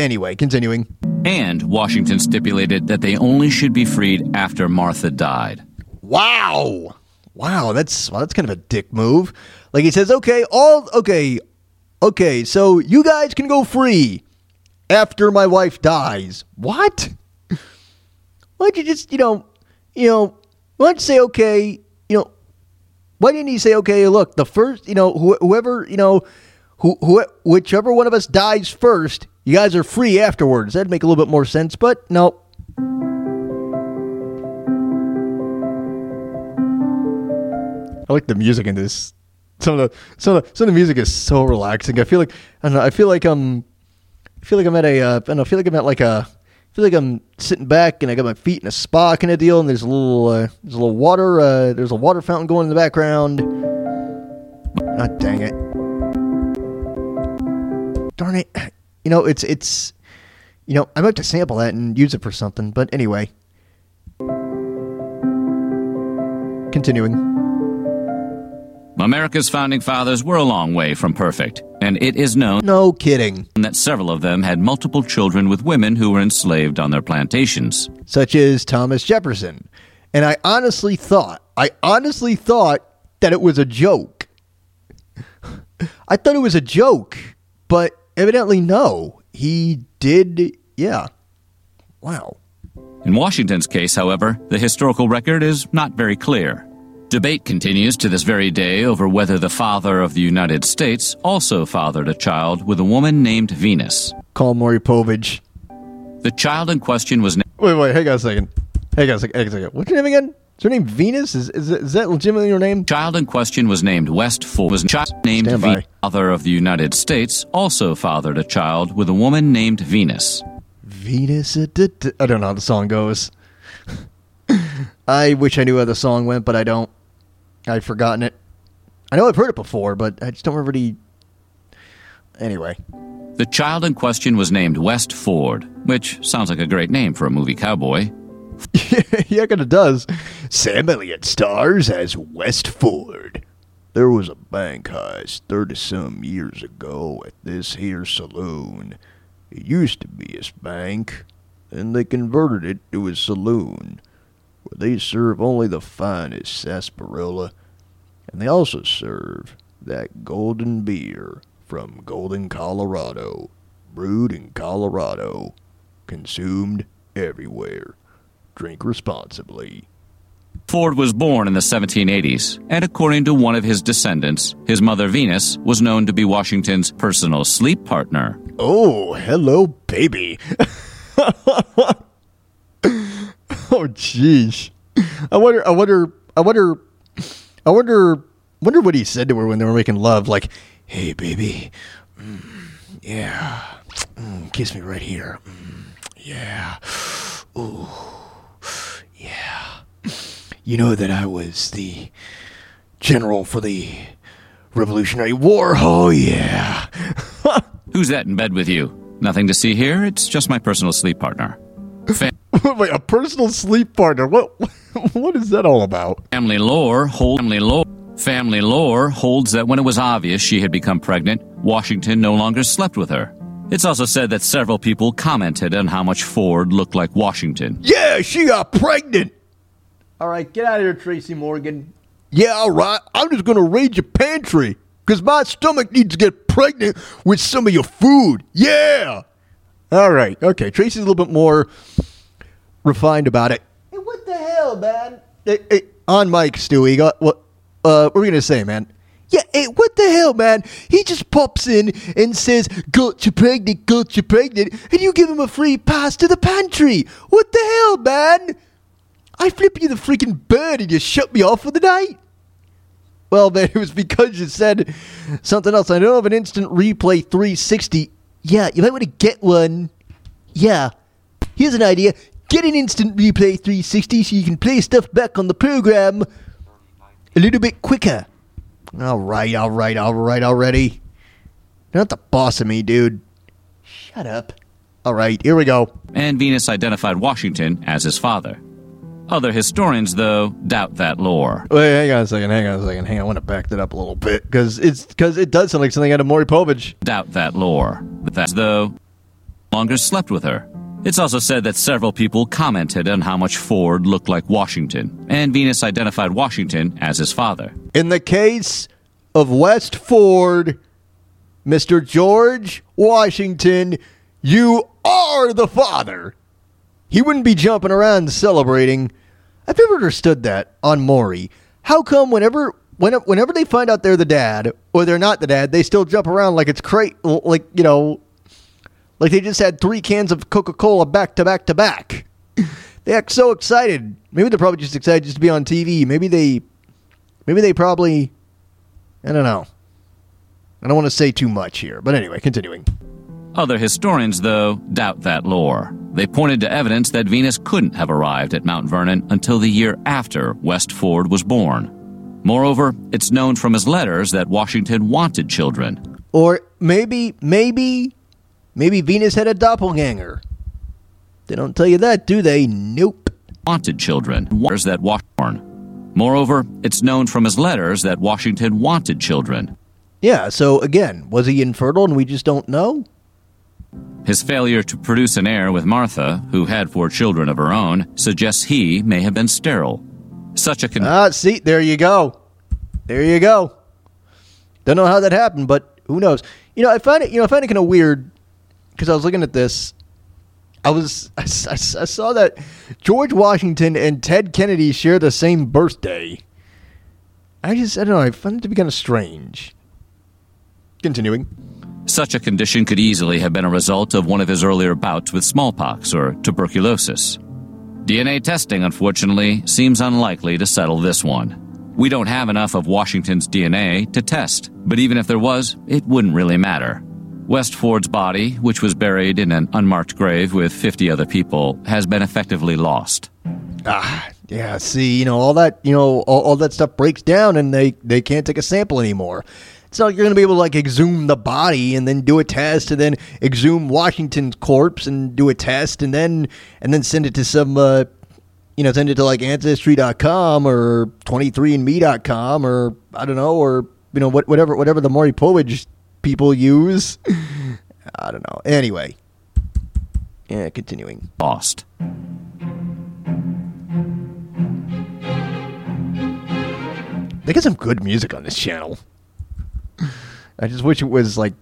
Anyway, continuing. And Washington stipulated that they only should be freed after Martha died. Wow. Wow, that's well, that's kind of a dick move. Like he says, okay, all okay, okay, so you guys can go free after my wife dies. What? Why don't you just, you know, you know, why don't you say, okay, you know, why didn't he say, okay, look, the first, you know, wh- whoever, you know, who, who, whichever one of us dies first, you guys are free afterwards. That'd make a little bit more sense, but no. I like the music in this. Some of the some of the, some of the music is so relaxing. I feel like I don't know. I feel like I'm I feel like I'm at a uh, I don't know. I feel like I'm at like a I feel like I'm sitting back and I got my feet in a spa kind of deal, and there's a little uh, there's a little water uh, there's a water fountain going in the background. Ah, dang it! Darn it! You know it's it's you know I'm about to sample that and use it for something. But anyway, continuing. America's founding fathers were a long way from perfect, and it is known no kidding that several of them had multiple children with women who were enslaved on their plantations. such as Thomas Jefferson. And I honestly thought, I honestly thought that it was a joke. I thought it was a joke, but evidently no. He did, yeah. Wow. In Washington's case, however, the historical record is not very clear. Debate continues to this very day over whether the father of the United States also fathered a child with a woman named Venus. Call Maury Povich. The child in question was. Na- Wait, wait, hang on a second. Hang on a second. Hang on a second. What's your name again? Is your name Venus? Is, is, is that legitimately your name? Child in question was named West Ford. Was child named. Venus. Father of the United States also fathered a child with a woman named Venus. Venus. uh. I don't know how the song goes. I wish I knew how the song went, but I don't. I've forgotten it. I know I've heard it before, but I just don't remember the. Anyway. The child in question was named West Ford, which sounds like a great name for a movie cowboy. yeah, it kinda does. Sam Elliott stars as West Ford. There was a bank heist 30 some years ago at this here saloon. It used to be a bank, and they converted it to a saloon where they serve only the finest sarsaparilla, and they also serve that golden beer from Golden, Colorado, brewed in Colorado, consumed everywhere. Drink responsibly. Ford was born in the 1780s, and according to one of his descendants, his mother Venus was known to be Washington's personal sleep partner. Oh, hello, baby. oh, jeez. I wonder. I wonder. I wonder. I wonder. Wonder what he said to her when they were making love. Like, "Hey, baby, Mm, yeah, Mm, kiss me right here. Mm, yeah, ooh. You know that I was the general for the Revolutionary War. Oh yeah." Who's that in bed with you? Nothing to see here. It's just my personal sleep partner. Fa- Wait, a personal sleep partner. What? What is that all about? family lore hold family lore. Family lore holds that when it was obvious she had become pregnant, Washington no longer slept with her. It's also said that several people commented on how much Ford looked like Washington. Yeah, she got pregnant. All right, get out of here, Tracy Morgan. Yeah, all right. I'm just gonna raid your pantry because my stomach needs to get pregnant with some of your food. Yeah. All right. Okay. Tracy's a little bit more refined about it. Hey, what the hell, man? Hey, hey, on Mike, Stewie. Got what? Uh, what are we gonna say, man? Yeah, hey, what the hell, man? He just pops in and says, "Got you pregnant, got you pregnant," and you give him a free pass to the pantry. What the hell, man? I flip you the freaking bird and you shut me off for the night. Well, man, it was because you said something else. I don't have an instant replay 360. Yeah, you might want to get one. Yeah. Here's an idea. Get an instant replay 360 so you can play stuff back on the program a little bit quicker. All right, all right, all right already. You're not the boss of me, dude. Shut up. All right, here we go. And Venus identified Washington as his father. Other historians, though, doubt that lore. Wait, hang on a second. Hang on a second. Hang on. I want to back that up a little bit because it's because it does sound like something out of Maury Povich. Doubt that lore. But that's though longer slept with her. It's also said that several people commented on how much Ford looked like Washington, and Venus identified Washington as his father. In the case of West Ford, Mr. George Washington, you are the father. He wouldn't be jumping around celebrating. I've never understood that on Maury. How come whenever when, whenever they find out they're the dad or they're not the dad, they still jump around like it's crazy, like you know, like they just had three cans of Coca Cola back to back to back. They act so excited. Maybe they're probably just excited just to be on TV. Maybe they, maybe they probably, I don't know. I don't want to say too much here, but anyway, continuing. Other historians, though, doubt that lore. They pointed to evidence that Venus couldn't have arrived at Mount Vernon until the year after West Ford was born. Moreover, it's known from his letters that Washington wanted children. Or maybe, maybe, maybe Venus had a doppelganger. They don't tell you that, do they? Nope. Wanted children. Letters that Washington. Moreover, it's known from his letters that Washington wanted children. Yeah, so again, was he infertile and we just don't know? His failure to produce an heir with Martha, who had four children of her own, suggests he may have been sterile. Such a con- Ah, see, there you go. There you go. Don't know how that happened, but who knows? You know, I find it. You know, I find it kind of weird because I was looking at this. I was I, I, I saw that George Washington and Ted Kennedy share the same birthday. I just I don't know. I find it to be kind of strange. Continuing. Such a condition could easily have been a result of one of his earlier bouts with smallpox or tuberculosis. DNA testing, unfortunately, seems unlikely to settle this one. We don't have enough of Washington's DNA to test, but even if there was, it wouldn't really matter. West Ford's body, which was buried in an unmarked grave with 50 other people, has been effectively lost. Ah, yeah. See, you know all that. You know all, all that stuff breaks down, and they they can't take a sample anymore. It's not like you're going to be able to like exhume the body and then do a test and then exhume Washington's corpse and do a test and then and then send it to some uh, you know send it to like ancestry.com or 23andme.com or I don't know or you know what whatever whatever the Maury Povich people use. I don't know. Anyway. Yeah, continuing. Lost. They get some good music on this channel. I just wish it was like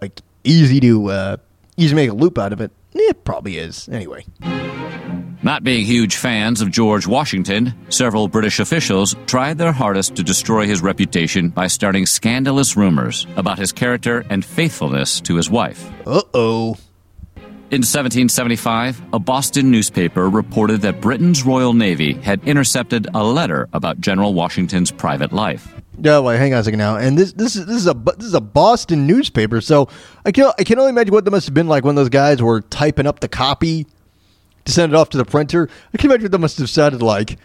like easy to uh easy to make a loop out of it. It probably is. Anyway. Not being huge fans of George Washington, several British officials tried their hardest to destroy his reputation by starting scandalous rumors about his character and faithfulness to his wife. Uh oh. In 1775, a Boston newspaper reported that Britain's Royal Navy had intercepted a letter about General Washington's private life. Yeah, wait, hang on a second now. And this this is this is a this is a Boston newspaper, so I can I can only imagine what that must have been like when those guys were typing up the copy to send it off to the printer. I can imagine what that must have sounded like.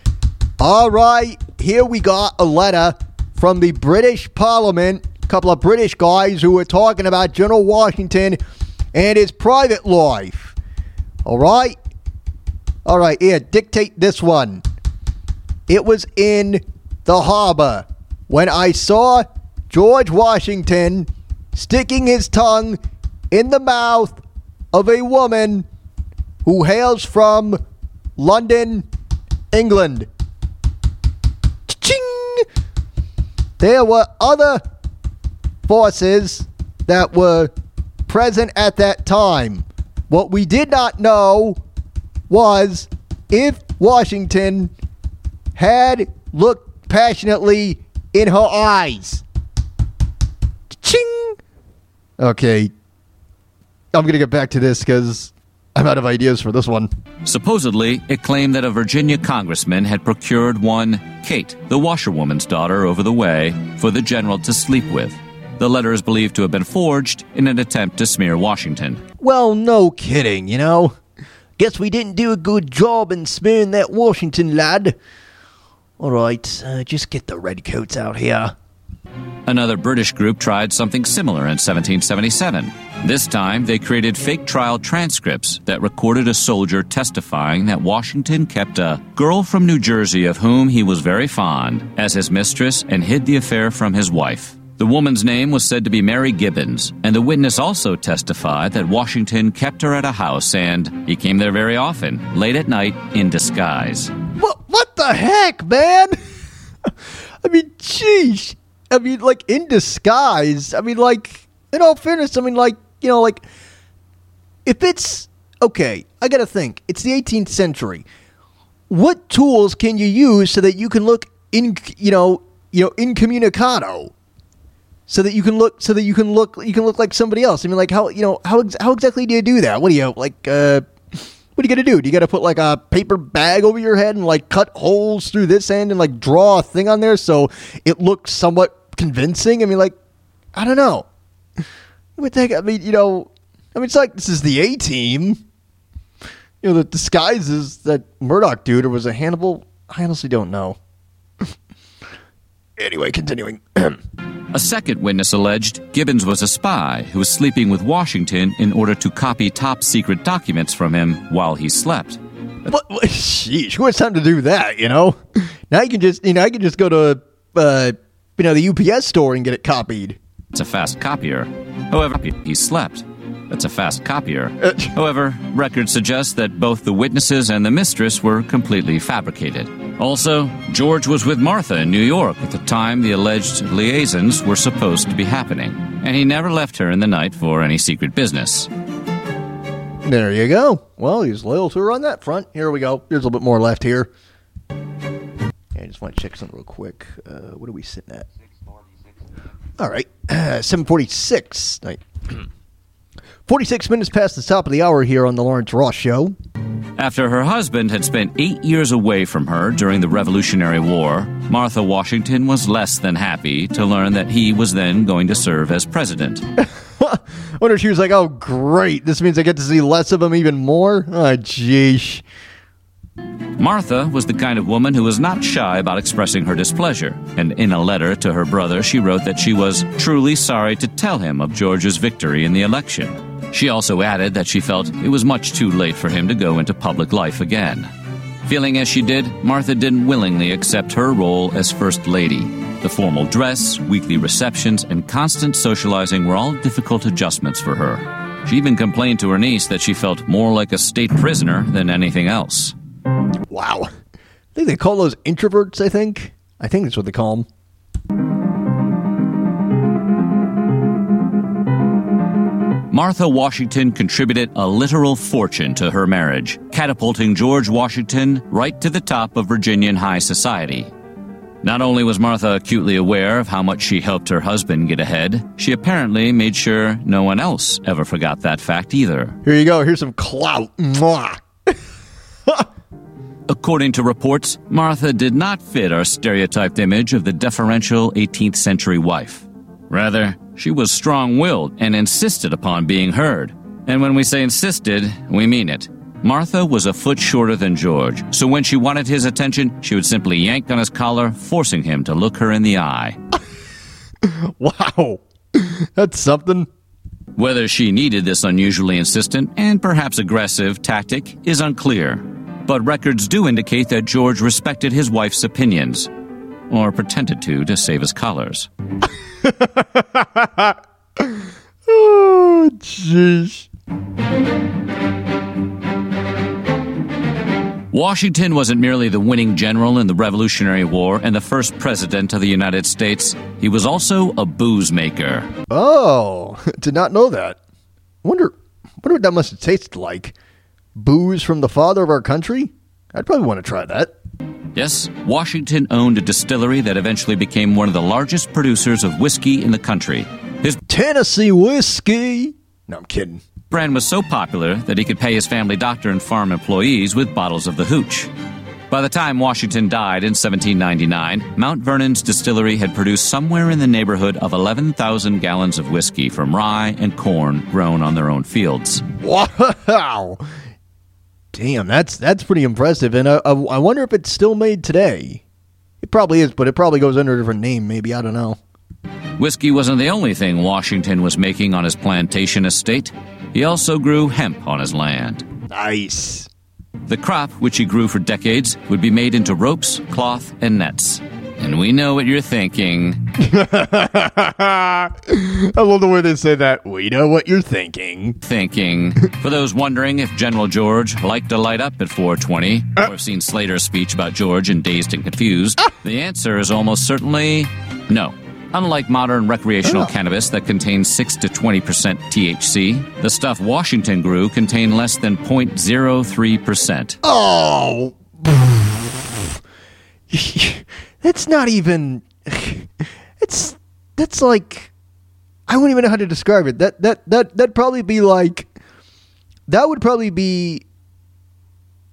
All right, here we got a letter from the British Parliament. A couple of British guys who were talking about General Washington and his private life. All right, all right. Here, dictate this one. It was in the harbor when I saw George Washington sticking his tongue in the mouth of a woman who hails from London, England. Ching! There were other forces that were present at that time. What we did not know was if Washington had looked passionately in her eyes. Ching! Okay. I'm going to get back to this because I'm out of ideas for this one. Supposedly, it claimed that a Virginia congressman had procured one, Kate, the washerwoman's daughter, over the way for the general to sleep with. The letter is believed to have been forged in an attempt to smear Washington. Well, no kidding, you know. Guess we didn't do a good job in smearing that Washington lad. All right, uh, just get the redcoats out here. Another British group tried something similar in 1777. This time, they created fake trial transcripts that recorded a soldier testifying that Washington kept a girl from New Jersey of whom he was very fond as his mistress and hid the affair from his wife. The woman's name was said to be Mary Gibbons, and the witness also testified that Washington kept her at a house and he came there very often, late at night, in disguise. What, what the heck, man? I mean, sheesh. I mean, like, in disguise. I mean, like, in all fairness, I mean, like, you know, like, if it's, okay, I gotta think, it's the 18th century. What tools can you use so that you can look in, you know, you know, incommunicado? So that you can look, so that you can look, you can look like somebody else. I mean, like, how, you know, how, how exactly do you do that? What do you, like, uh, what are you gonna do? Do you gotta put like a paper bag over your head and like cut holes through this end and like draw a thing on there so it looks somewhat convincing? I mean, like, I don't know. What the heck? I mean, you know, I mean, it's like this is the A team. You know, the disguises that Murdock dude or was a Hannibal. I honestly don't know. anyway, continuing. A second witness alleged Gibbons was a spy who was sleeping with Washington in order to copy top secret documents from him while he slept. What, what? Sheesh, who has time to do that? You know, now you can just, you know, I can just go to, uh, you know, the UPS store and get it copied. It's a fast copier. However, he slept. That's a fast copier. However, records suggest that both the witnesses and the mistress were completely fabricated. Also, George was with Martha in New York at the time the alleged liaisons were supposed to be happening, and he never left her in the night for any secret business. There you go. Well, he's loyal to her on that front. Here we go. There's a little bit more left here. I just want to check something real quick. Uh, what are we sitting at? All right, uh, 746. Night. 46 minutes past the top of the hour here on the Lawrence Ross Show. After her husband had spent eight years away from her during the Revolutionary War, Martha Washington was less than happy to learn that he was then going to serve as president. Wonder if she was like, oh, great. This means I get to see less of him even more? Oh, jeez. Martha was the kind of woman who was not shy about expressing her displeasure, and in a letter to her brother, she wrote that she was truly sorry to tell him of George's victory in the election. She also added that she felt it was much too late for him to go into public life again. Feeling as she did, Martha didn't willingly accept her role as First Lady. The formal dress, weekly receptions, and constant socializing were all difficult adjustments for her. She even complained to her niece that she felt more like a state prisoner than anything else. Wow. I think they call those introverts, I think. I think that's what they call them. Martha Washington contributed a literal fortune to her marriage, catapulting George Washington right to the top of Virginian high society. Not only was Martha acutely aware of how much she helped her husband get ahead, she apparently made sure no one else ever forgot that fact either. Here you go. Here's some clout. Mwah. According to reports, Martha did not fit our stereotyped image of the deferential 18th century wife. Rather, she was strong willed and insisted upon being heard. And when we say insisted, we mean it. Martha was a foot shorter than George, so when she wanted his attention, she would simply yank on his collar, forcing him to look her in the eye. wow. That's something. Whether she needed this unusually insistent and perhaps aggressive tactic is unclear. But records do indicate that George respected his wife's opinions, or pretended to to save his collars. oh, jeez. Washington wasn't merely the winning general in the Revolutionary War and the first president of the United States, he was also a booze maker. Oh, did not know that. Wonder, wonder what that must have tasted like. Booze from the father of our country? I'd probably want to try that. Yes, Washington owned a distillery that eventually became one of the largest producers of whiskey in the country. His Tennessee whiskey. No, I'm kidding. brand was so popular that he could pay his family doctor and farm employees with bottles of the hooch. By the time Washington died in 1799, Mount Vernon's distillery had produced somewhere in the neighborhood of 11,000 gallons of whiskey from rye and corn grown on their own fields. Wow. Damn, that's that's pretty impressive. And uh, I, I wonder if it's still made today. It probably is, but it probably goes under a different name. Maybe I don't know. Whiskey wasn't the only thing Washington was making on his plantation estate. He also grew hemp on his land. Nice. The crop, which he grew for decades, would be made into ropes, cloth, and nets. And we know what you're thinking. I love the way they say that. We know what you're thinking. Thinking. For those wondering if General George liked to light up at 420, uh. or have seen Slater's speech about George in Dazed and Confused, ah. the answer is almost certainly no. Unlike modern recreational oh. cannabis that contains 6 to 20% THC, the stuff Washington grew contained less than 0.03%. Oh. that's not even. It's that's like I wouldn't even know how to describe it. That that that that'd probably be like that would probably be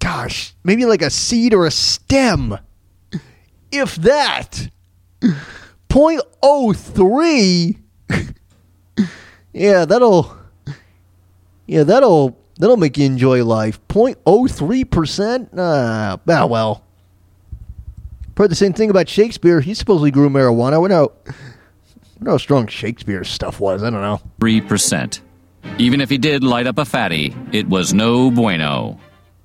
gosh, maybe like a seed or a stem. If that. 0.03 Yeah, that'll Yeah, that'll that'll make you enjoy life. 0.03%? Ah, ah well. Heard the same thing about Shakespeare. He supposedly grew marijuana. I wonder how, I wonder how strong Shakespeare's stuff was. I don't know. 3%. Even if he did light up a fatty, it was no bueno.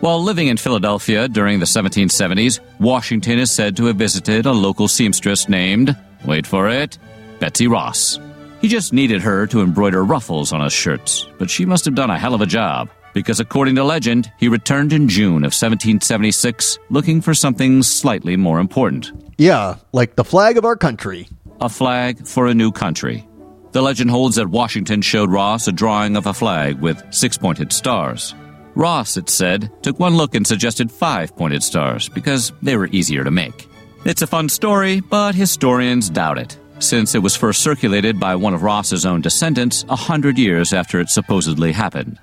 While living in Philadelphia during the 1770s, Washington is said to have visited a local seamstress named, wait for it, Betsy Ross. He just needed her to embroider ruffles on his shirts, but she must have done a hell of a job, because according to legend, he returned in June of 1776 looking for something slightly more important. Yeah, like the flag of our country. A flag for a new country. The legend holds that Washington showed Ross a drawing of a flag with six pointed stars. Ross, it said, took one look and suggested five pointed stars because they were easier to make. It's a fun story, but historians doubt it, since it was first circulated by one of Ross's own descendants a hundred years after it supposedly happened.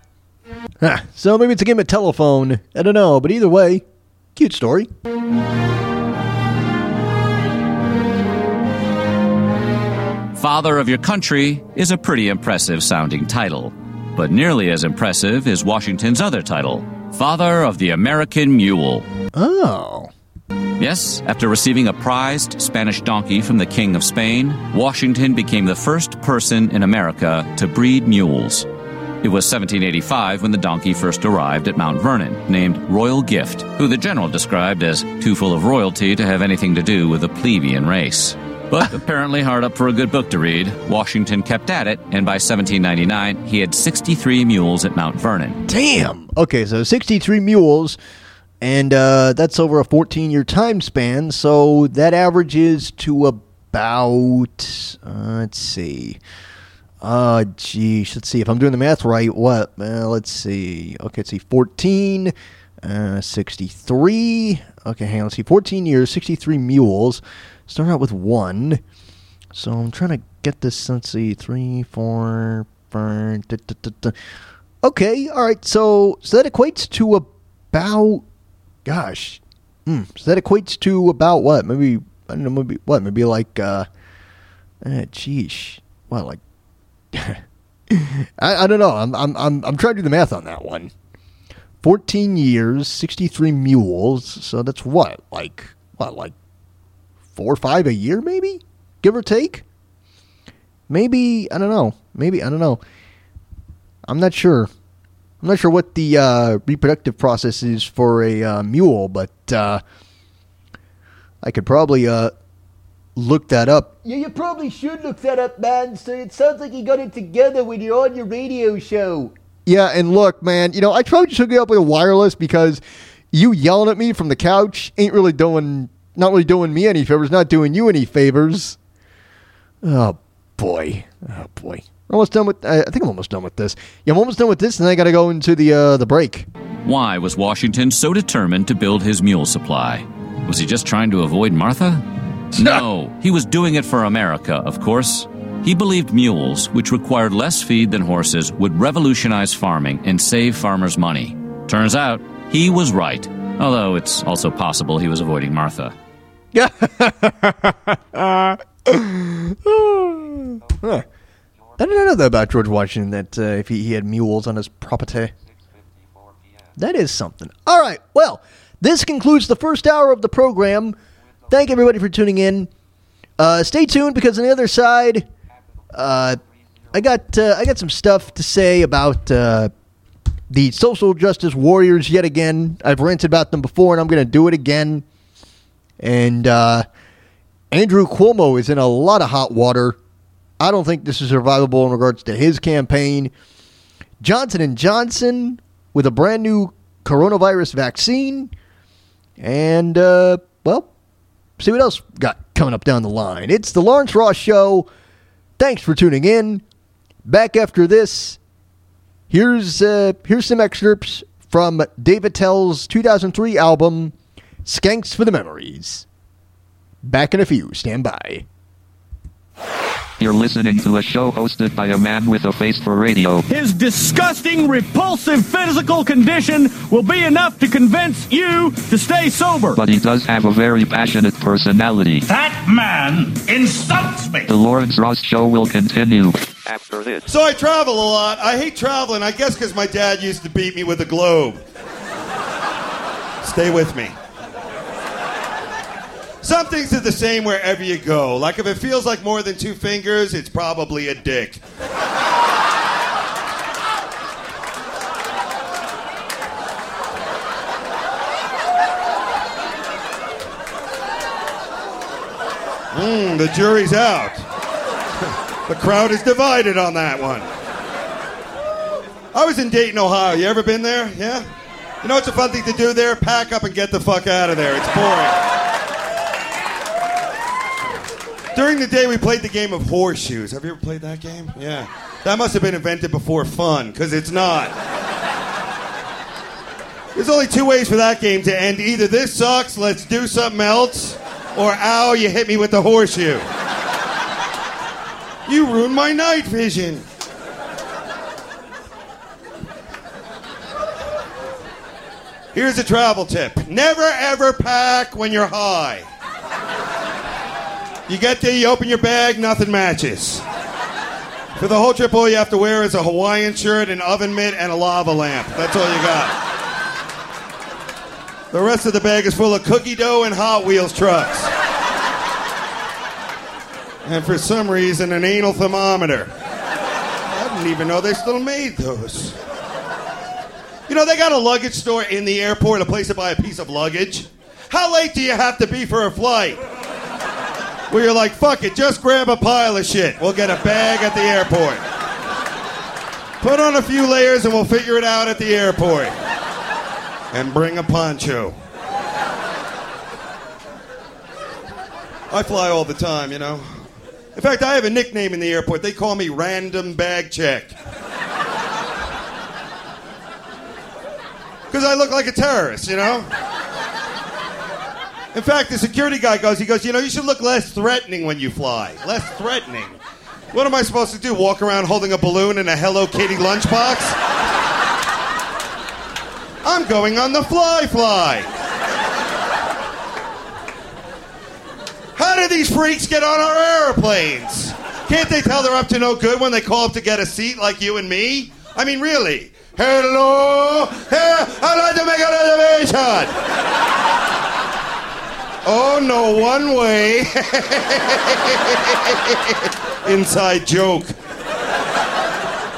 Huh, so maybe it's a game of telephone. I don't know, but either way, cute story. Father of Your Country is a pretty impressive sounding title, but nearly as impressive is Washington's other title, Father of the American Mule. Oh. Yes, after receiving a prized Spanish donkey from the King of Spain, Washington became the first person in America to breed mules. It was 1785 when the donkey first arrived at Mount Vernon, named Royal Gift, who the general described as too full of royalty to have anything to do with the plebeian race. But apparently hard up for a good book to read, Washington kept at it, and by 1799 he had 63 mules at Mount Vernon. Damn. Okay, so 63 mules, and uh, that's over a 14 year time span, so that averages to about, uh, let's see. Uh, geez, let's see if I'm doing the math right. What? Uh, let's see. Okay, let's see. 14, uh, 63. Okay, hang on. Let's see. 14 years, 63 mules. Start out with one. So I'm trying to get this. Let's see. Three, four, five. Da, da, da. Okay, all right. So, so that equates to about, gosh. Hmm, so that equates to about what? Maybe, I don't know, maybe, what? Maybe like, uh, uh geesh. What, like, I, I don't know. I'm, I'm, I'm, I'm trying to do the math on that one. 14 years, 63 mules. So that's what? Like, what? Like four or five a year, maybe? Give or take? Maybe, I don't know. Maybe, I don't know. I'm not sure. I'm not sure what the uh, reproductive process is for a uh, mule, but uh, I could probably uh, look that up. Yeah, you probably should look that up, man. So it sounds like you got it together when you're on your radio show. Yeah, and look, man, you know, I tried to hook you up with a wireless because you yelling at me from the couch ain't really doing, not really doing me any favors, not doing you any favors. Oh boy, oh boy, almost done with. I think I'm almost done with this. Yeah, I'm almost done with this, and then I got to go into the uh, the break. Why was Washington so determined to build his mule supply? Was he just trying to avoid Martha? No, he was doing it for America, of course. He believed mules, which required less feed than horses, would revolutionize farming and save farmers money. Turns out, he was right, although it's also possible he was avoiding Martha. Huh. I know that about George Washington. That uh, if he, he had mules on his property, that is something. All right. Well, this concludes the first hour of the program. Thank everybody for tuning in. Uh, stay tuned because on the other side, uh, I got uh, I got some stuff to say about uh, the social justice warriors yet again. I've ranted about them before, and I'm going to do it again. And uh, Andrew Cuomo is in a lot of hot water. I don't think this is survivable in regards to his campaign. Johnson and Johnson with a brand new coronavirus vaccine, and uh, well, see what else got coming up down the line. It's the Lawrence Ross Show. Thanks for tuning in. Back after this, here's uh, here's some excerpts from Dave Attell's 2003 album "Skanks for the Memories." Back in a few. Stand by. You're listening to a show hosted by a man with a face for radio. His disgusting, repulsive physical condition will be enough to convince you to stay sober. But he does have a very passionate personality. That man insults me. The Lawrence Ross Show will continue after this. So I travel a lot. I hate traveling, I guess because my dad used to beat me with a globe. Stay with me. Some things are the same wherever you go. Like if it feels like more than two fingers, it's probably a dick. Hmm, the jury's out. the crowd is divided on that one. I was in Dayton, Ohio. You ever been there? Yeah? You know what's a fun thing to do there? Pack up and get the fuck out of there. It's boring. During the day, we played the game of horseshoes. Have you ever played that game? Yeah. That must have been invented before fun, because it's not. There's only two ways for that game to end. Either this sucks, let's do something else, or ow, you hit me with the horseshoe. You ruined my night vision. Here's a travel tip never ever pack when you're high. You get there, you open your bag, nothing matches. For the whole trip, all you have to wear is a Hawaiian shirt, an oven mitt, and a lava lamp. That's all you got. The rest of the bag is full of cookie dough and Hot Wheels trucks. And for some reason, an anal thermometer. I didn't even know they still made those. You know, they got a luggage store in the airport, a place to buy a piece of luggage. How late do you have to be for a flight? Where you're like, fuck it, just grab a pile of shit. We'll get a bag at the airport. Put on a few layers and we'll figure it out at the airport. And bring a poncho. I fly all the time, you know. In fact, I have a nickname in the airport. They call me Random Bag Check. Because I look like a terrorist, you know? In fact, the security guy goes, he goes, you know, you should look less threatening when you fly. Less threatening. What am I supposed to do? Walk around holding a balloon and a Hello Kitty lunchbox? I'm going on the fly fly. How do these freaks get on our airplanes? Can't they tell they're up to no good when they call up to get a seat like you and me? I mean, really. Hello, I'd like to make a reservation. Oh no, one way. Inside joke.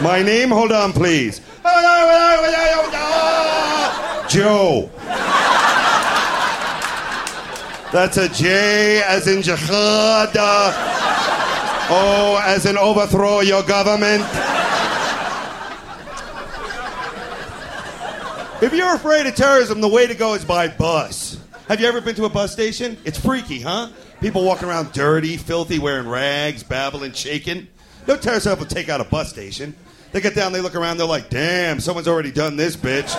My name, hold on, please. Joe. That's a J as in jihad. O as in overthrow your government. If you're afraid of terrorism, the way to go is by bus. Have you ever been to a bus station? It's freaky, huh? People walking around dirty, filthy, wearing rags, babbling, shaking. No terrorist ever take out a bus station. They get down, they look around, they're like, damn, someone's already done this, bitch.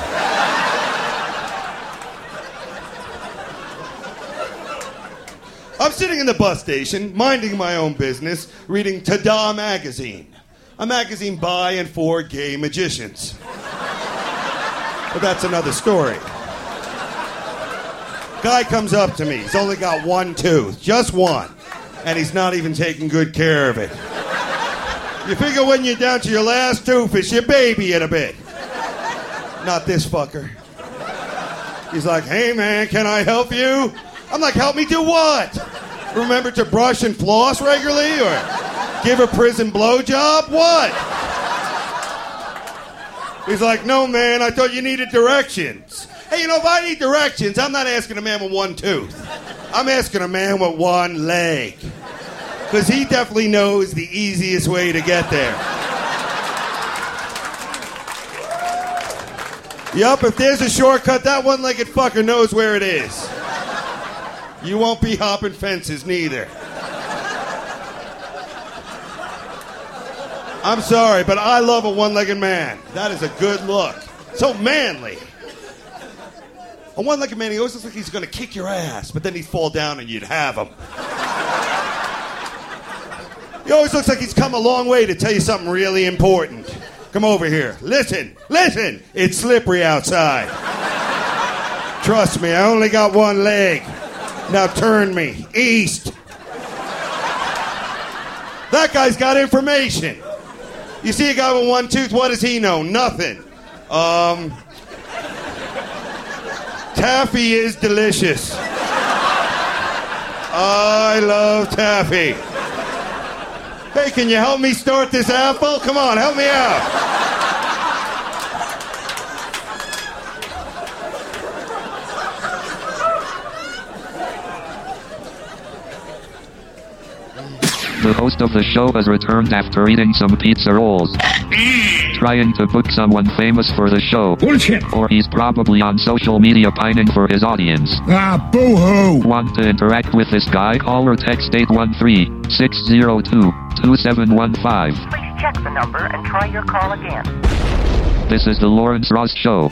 I'm sitting in the bus station, minding my own business, reading Tada magazine, a magazine by and for gay magicians. But that's another story. Guy comes up to me. He's only got one tooth, just one. And he's not even taking good care of it. You figure when you're down to your last tooth, it's your baby in a bit. Not this fucker. He's like, hey man, can I help you? I'm like, help me do what? Remember to brush and floss regularly or give a prison blowjob? What? He's like, no man, I thought you needed directions. Hey, you know, if I need directions, I'm not asking a man with one tooth. I'm asking a man with one leg. Because he definitely knows the easiest way to get there. Yup, if there's a shortcut, that one legged fucker knows where it is. You won't be hopping fences neither. I'm sorry, but I love a one legged man. That is a good look. So manly. A one legged man, he always looks like he's to kick your ass, but then he'd fall down and you'd have him. He always looks like he's come a long way to tell you something really important. Come over here. Listen, listen. It's slippery outside. Trust me, I only got one leg. Now turn me east. That guy's got information. You see a guy with one tooth, what does he know? Nothing. Um, taffy is delicious. I love taffy. Hey, can you help me start this apple? Come on, help me out. The host of the show has returned after eating some pizza rolls. Mm. Trying to book someone famous for the show. Bullshit. Or he's probably on social media pining for his audience. Ah, boo hoo. Want to interact with this guy? Call or text 813 602 2715. Please check the number and try your call again. This is the Lawrence Ross Show.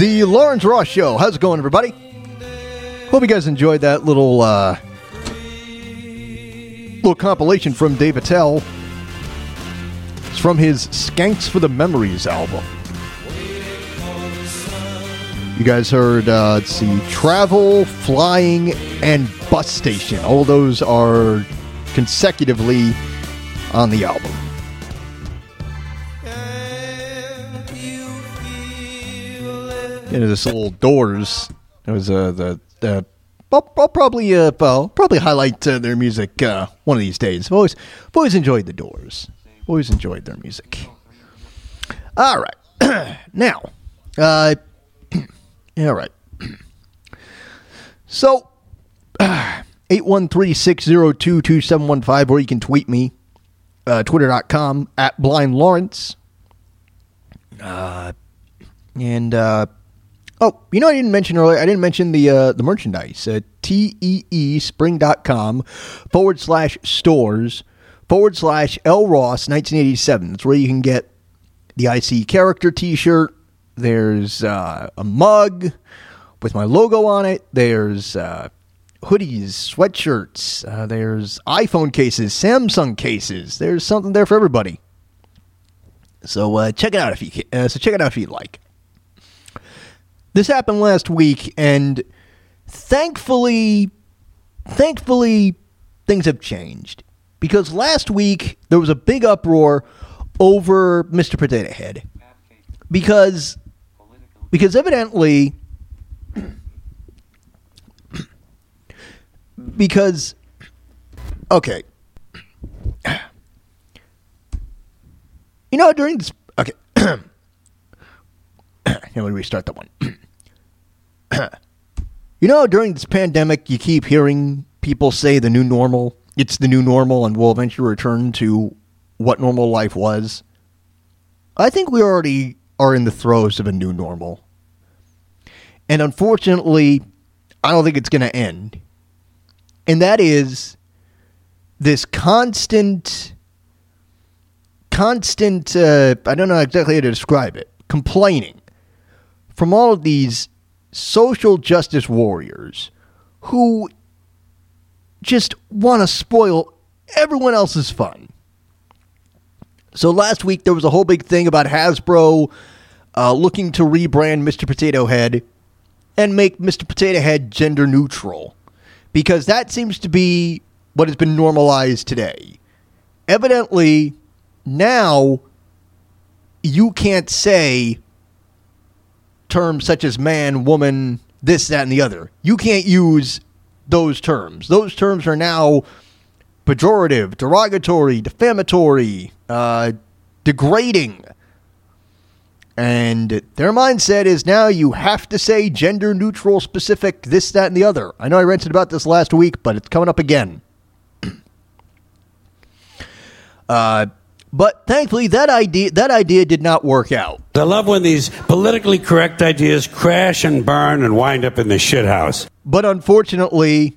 The Lawrence Ross Show. How's it going, everybody? Hope you guys enjoyed that little uh, little compilation from Dave Attell. It's from his Skanks for the Memories album. You guys heard, uh, let's see, Travel, Flying, and Bus Station. All those are consecutively on the album. Into this little doors. It was uh, the the. I'll, I'll probably uh, I'll probably highlight uh, their music uh, one of these days. I've always I've always enjoyed the Doors. Always enjoyed their music. All right, now, uh, all right. So, eight one three six zero two two seven one five, or you can tweet me, uh, twitter.com at blind Lawrence. Uh, and uh, oh, you know, I didn't mention earlier. I didn't mention the uh, the merchandise. Uh, teespring.com forward slash stores forward slash L Ross 1987. That's where you can get the IC character T-shirt. There's uh, a mug with my logo on it. There's uh, hoodies, sweatshirts. Uh, there's iPhone cases, Samsung cases. There's something there for everybody. So uh, check it out if you uh, so check it out if you'd like. This happened last week, and thankfully, thankfully, things have changed. Because last week there was a big uproar over Mr. Potato Head. Because because evidently because okay. You know during this okay let me restart that one. You know during this pandemic you keep hearing people say the new normal it's the new normal and we'll eventually return to what normal life was. I think we already are in the throes of a new normal. And unfortunately i don't think it's going to end. And that is this constant constant uh, i don't know exactly how to describe it complaining from all of these social justice warriors who just want to spoil everyone else's fun So last week there was a whole big thing about Hasbro uh, looking to rebrand Mr. Potato Head and make Mr. Potato Head gender neutral because that seems to be what has been normalized today. Evidently, now you can't say terms such as man, woman, this, that, and the other. You can't use those terms. Those terms are now pejorative, derogatory, defamatory, uh, degrading. And their mindset is now you have to say gender neutral, specific, this, that, and the other. I know I ranted about this last week, but it's coming up again. uh, but thankfully, that idea that idea did not work out. I love when these politically correct ideas crash and burn and wind up in the shithouse. But unfortunately,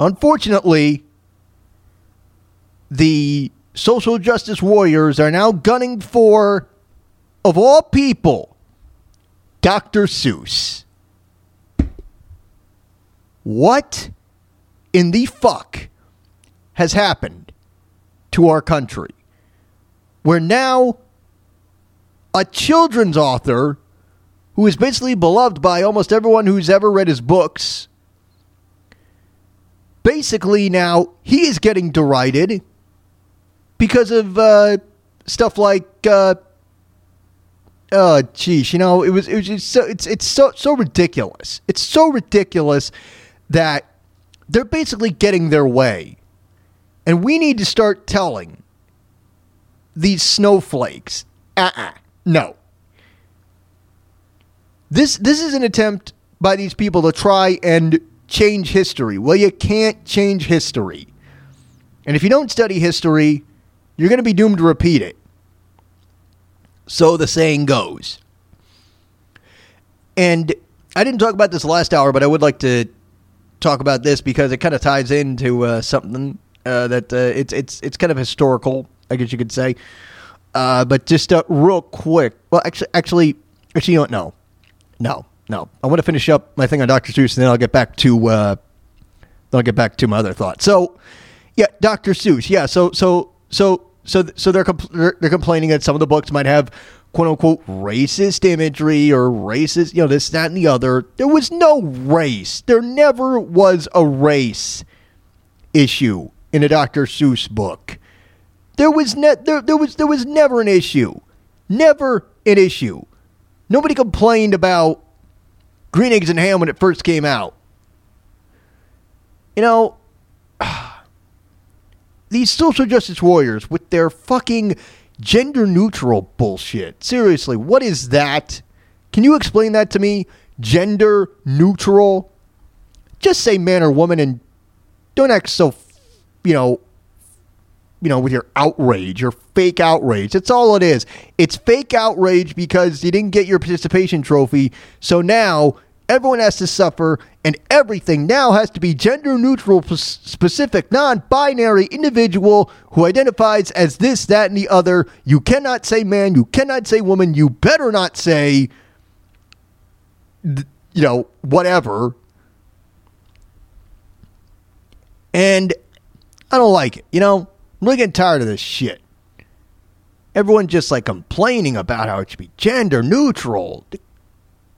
unfortunately, the social justice warriors are now gunning for, of all people, Dr. Seuss. What in the fuck has happened to our country? Where now a children's author who is basically beloved by almost everyone who's ever read his books. Basically, now he is getting derided because of uh, stuff like, uh, oh, geez, you know, it was it was just so it's it's so so ridiculous. It's so ridiculous that they're basically getting their way, and we need to start telling these snowflakes, uh, uh no. This this is an attempt by these people to try and change history. Well, you can't change history. And if you don't study history, you're going to be doomed to repeat it. So the saying goes. And I didn't talk about this last hour, but I would like to talk about this because it kind of ties into uh, something uh, that uh, it's it's it's kind of historical, I guess you could say. Uh, but just uh, real quick. Well, actually, actually, actually, you don't know. No, no. I want to finish up my thing on Dr. Seuss, and then I'll get back to uh, then I'll get back to my other thoughts. So, yeah, Dr. Seuss. Yeah. So, so, so, so, so they're compl- they're complaining that some of the books might have quote unquote racist imagery or racist, you know, this, that, and the other. There was no race. There never was a race issue in a Dr. Seuss book. There was ne- there, there was there was never an issue. Never an issue. Nobody complained about Green Eggs and Ham when it first came out. You know, these social justice warriors with their fucking gender neutral bullshit. Seriously, what is that? Can you explain that to me? Gender neutral? Just say man or woman and don't act so, you know, you know, with your outrage, your fake outrage. That's all it is. It's fake outrage because you didn't get your participation trophy. So now everyone has to suffer, and everything now has to be gender neutral, specific, non binary individual who identifies as this, that, and the other. You cannot say man. You cannot say woman. You better not say, you know, whatever. And I don't like it. You know, I'm really getting tired of this shit. Everyone just like complaining about how it should be gender neutral.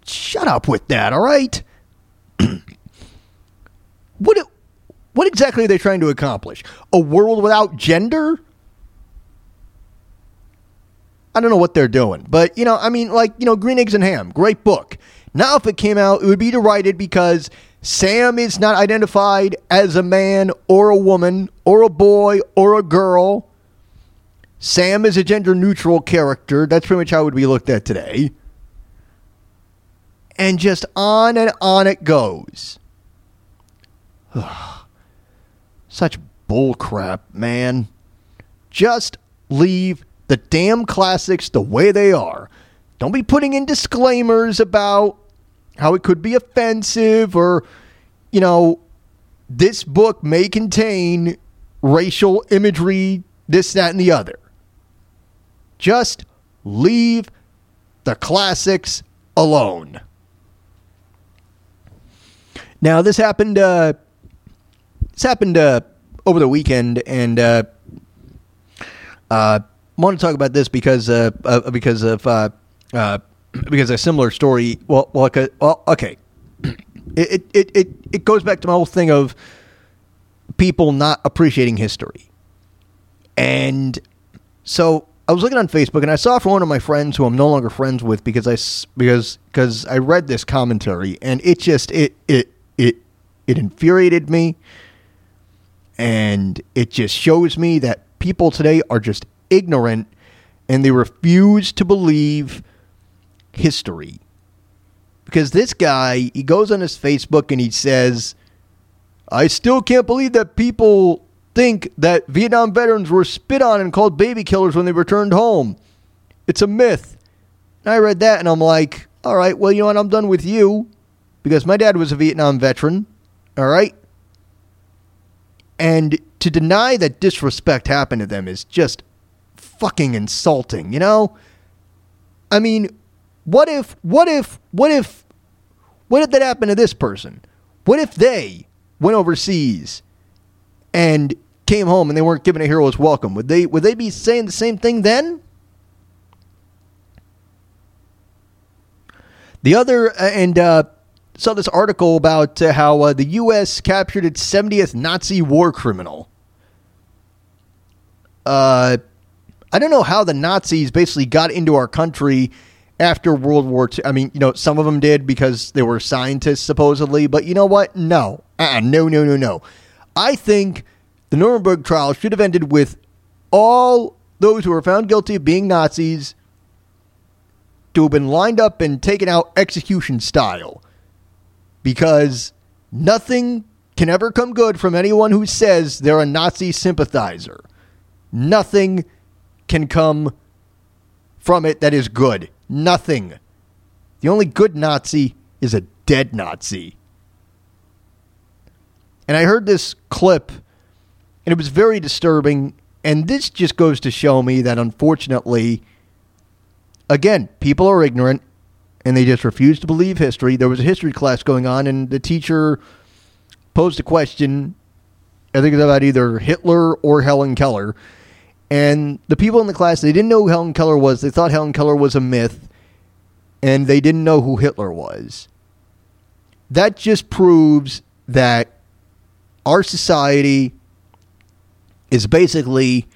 Shut up with that, all right? what what exactly are they trying to accomplish? A world without gender? I don't know what they're doing, but you know, I mean, like you know, Green Eggs and Ham, great book. Now, if it came out, it would be derided because Sam is not identified as a man or a woman or a boy or a girl. Sam is a gender neutral character. That's pretty much how it would be looked at today. And just on and on it goes. Such bullcrap, man. Just leave the damn classics the way they are. Don't be putting in disclaimers about how it could be offensive or, you know, this book may contain racial imagery, this, that, and the other. Just leave the classics alone. Now, this happened. Uh, this happened uh, over the weekend, and uh, Uh, I want to talk about this because uh, uh, because of uh, uh, because a similar story. Well, well, okay, well, okay. It, it it it goes back to my whole thing of people not appreciating history, and so I was looking on Facebook and I saw from one of my friends who I'm no longer friends with because I because because I read this commentary and it just it it it it infuriated me and it just shows me that people today are just ignorant and they refuse to believe history. Because this guy, he goes on his Facebook and he says, I still can't believe that people think that Vietnam veterans were spit on and called baby killers when they returned home. It's a myth. And I read that and I'm like, all right, well, you know what? I'm done with you because my dad was a Vietnam veteran. All right. And to deny that disrespect happened to them is just fucking insulting, you know? I mean, what if, what if, what if, what if that happened to this person? What if they went overseas and came home and they weren't given a hero's welcome? Would they, would they be saying the same thing then? The other, uh, and uh, saw this article about uh, how uh, the U.S. captured its 70th Nazi war criminal. Uh, I don't know how the Nazis basically got into our country after World War II. I mean, you know, some of them did because they were scientists, supposedly. But you know what? No. Uh-uh. No, no, no, no. I think the Nuremberg trial should have ended with all those who were found guilty of being Nazis to have been lined up and taken out execution style. Because nothing can ever come good from anyone who says they're a Nazi sympathizer. Nothing can come from it that is good. Nothing. The only good Nazi is a dead Nazi. And I heard this clip, and it was very disturbing. And this just goes to show me that unfortunately, again, people are ignorant and they just refuse to believe history. There was a history class going on, and the teacher posed a question. I think it's about either Hitler or Helen Keller. And the people in the class, they didn't know who Helen Keller was. They thought Helen Keller was a myth, and they didn't know who Hitler was. That just proves that our society is basically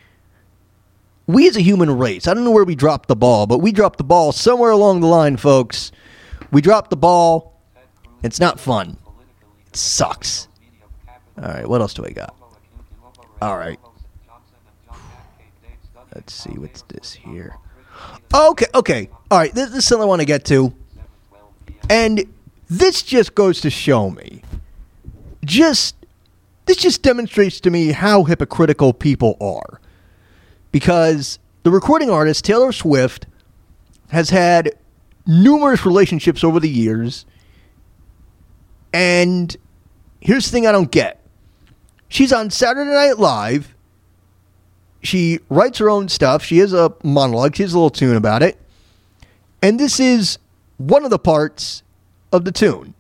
we as a human race. I don't know where we dropped the ball, but we dropped the ball somewhere along the line, folks. We dropped the ball. It's not fun. It sucks. All right, what else do I got? All right. Let's see what's this here. Okay, okay. All right, this, this is something I want to get to. And this just goes to show me just this just demonstrates to me how hypocritical people are. Because the recording artist Taylor Swift has had numerous relationships over the years. And here's the thing I don't get. She's on Saturday Night Live. She writes her own stuff. She has a monologue. She has a little tune about it. And this is one of the parts of the tune.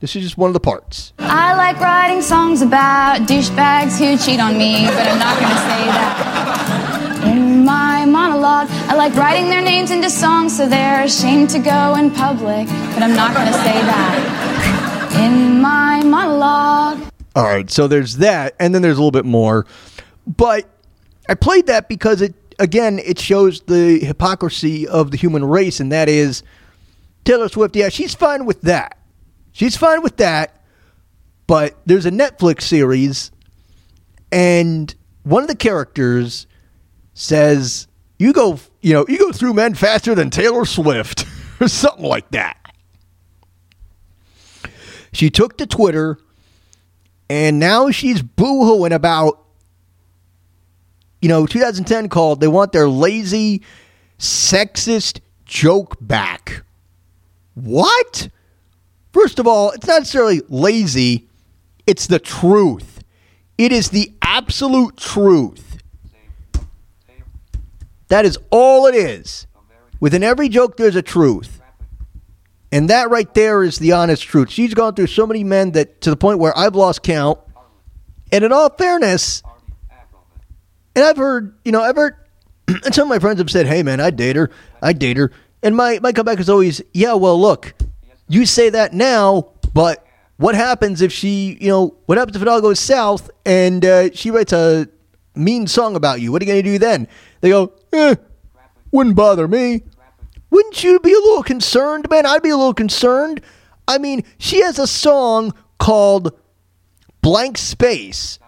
This is just one of the parts. I like writing songs about douchebags who cheat on me, but I'm not going to say that. In my monologue, I like writing their names into songs so they're ashamed to go in public, but I'm not going to say that. In my monologue. All right, so there's that, and then there's a little bit more. But I played that because it, again, it shows the hypocrisy of the human race, and that is Taylor Swift, yeah, she's fine with that. She's fine with that. But there's a Netflix series, and one of the characters says, "You go, you know, you go through men faster than Taylor Swift, or something like that." She took to Twitter, and now she's boohooing about, you know, 2010 called. They want their lazy, sexist joke back. What? First of all, it's not necessarily lazy, it's the truth. It is the absolute truth. That is all it is. Within every joke, there's a truth. And that right there is the honest truth. She's gone through so many men that to the point where I've lost count. And in all fairness, And I've heard, you know, I've heard, and some of my friends have said, hey, man, I'd date her. I'd date her. And my, my comeback is always, yeah, well, look, you say that now, but what happens if she, you know, what happens if it all goes south and uh, she writes a mean song about you? What are you going to do then? They go, eh, wouldn't bother me. Wouldn't you be a little concerned, man? I'd be a little concerned. I mean, she has a song called Blank Space,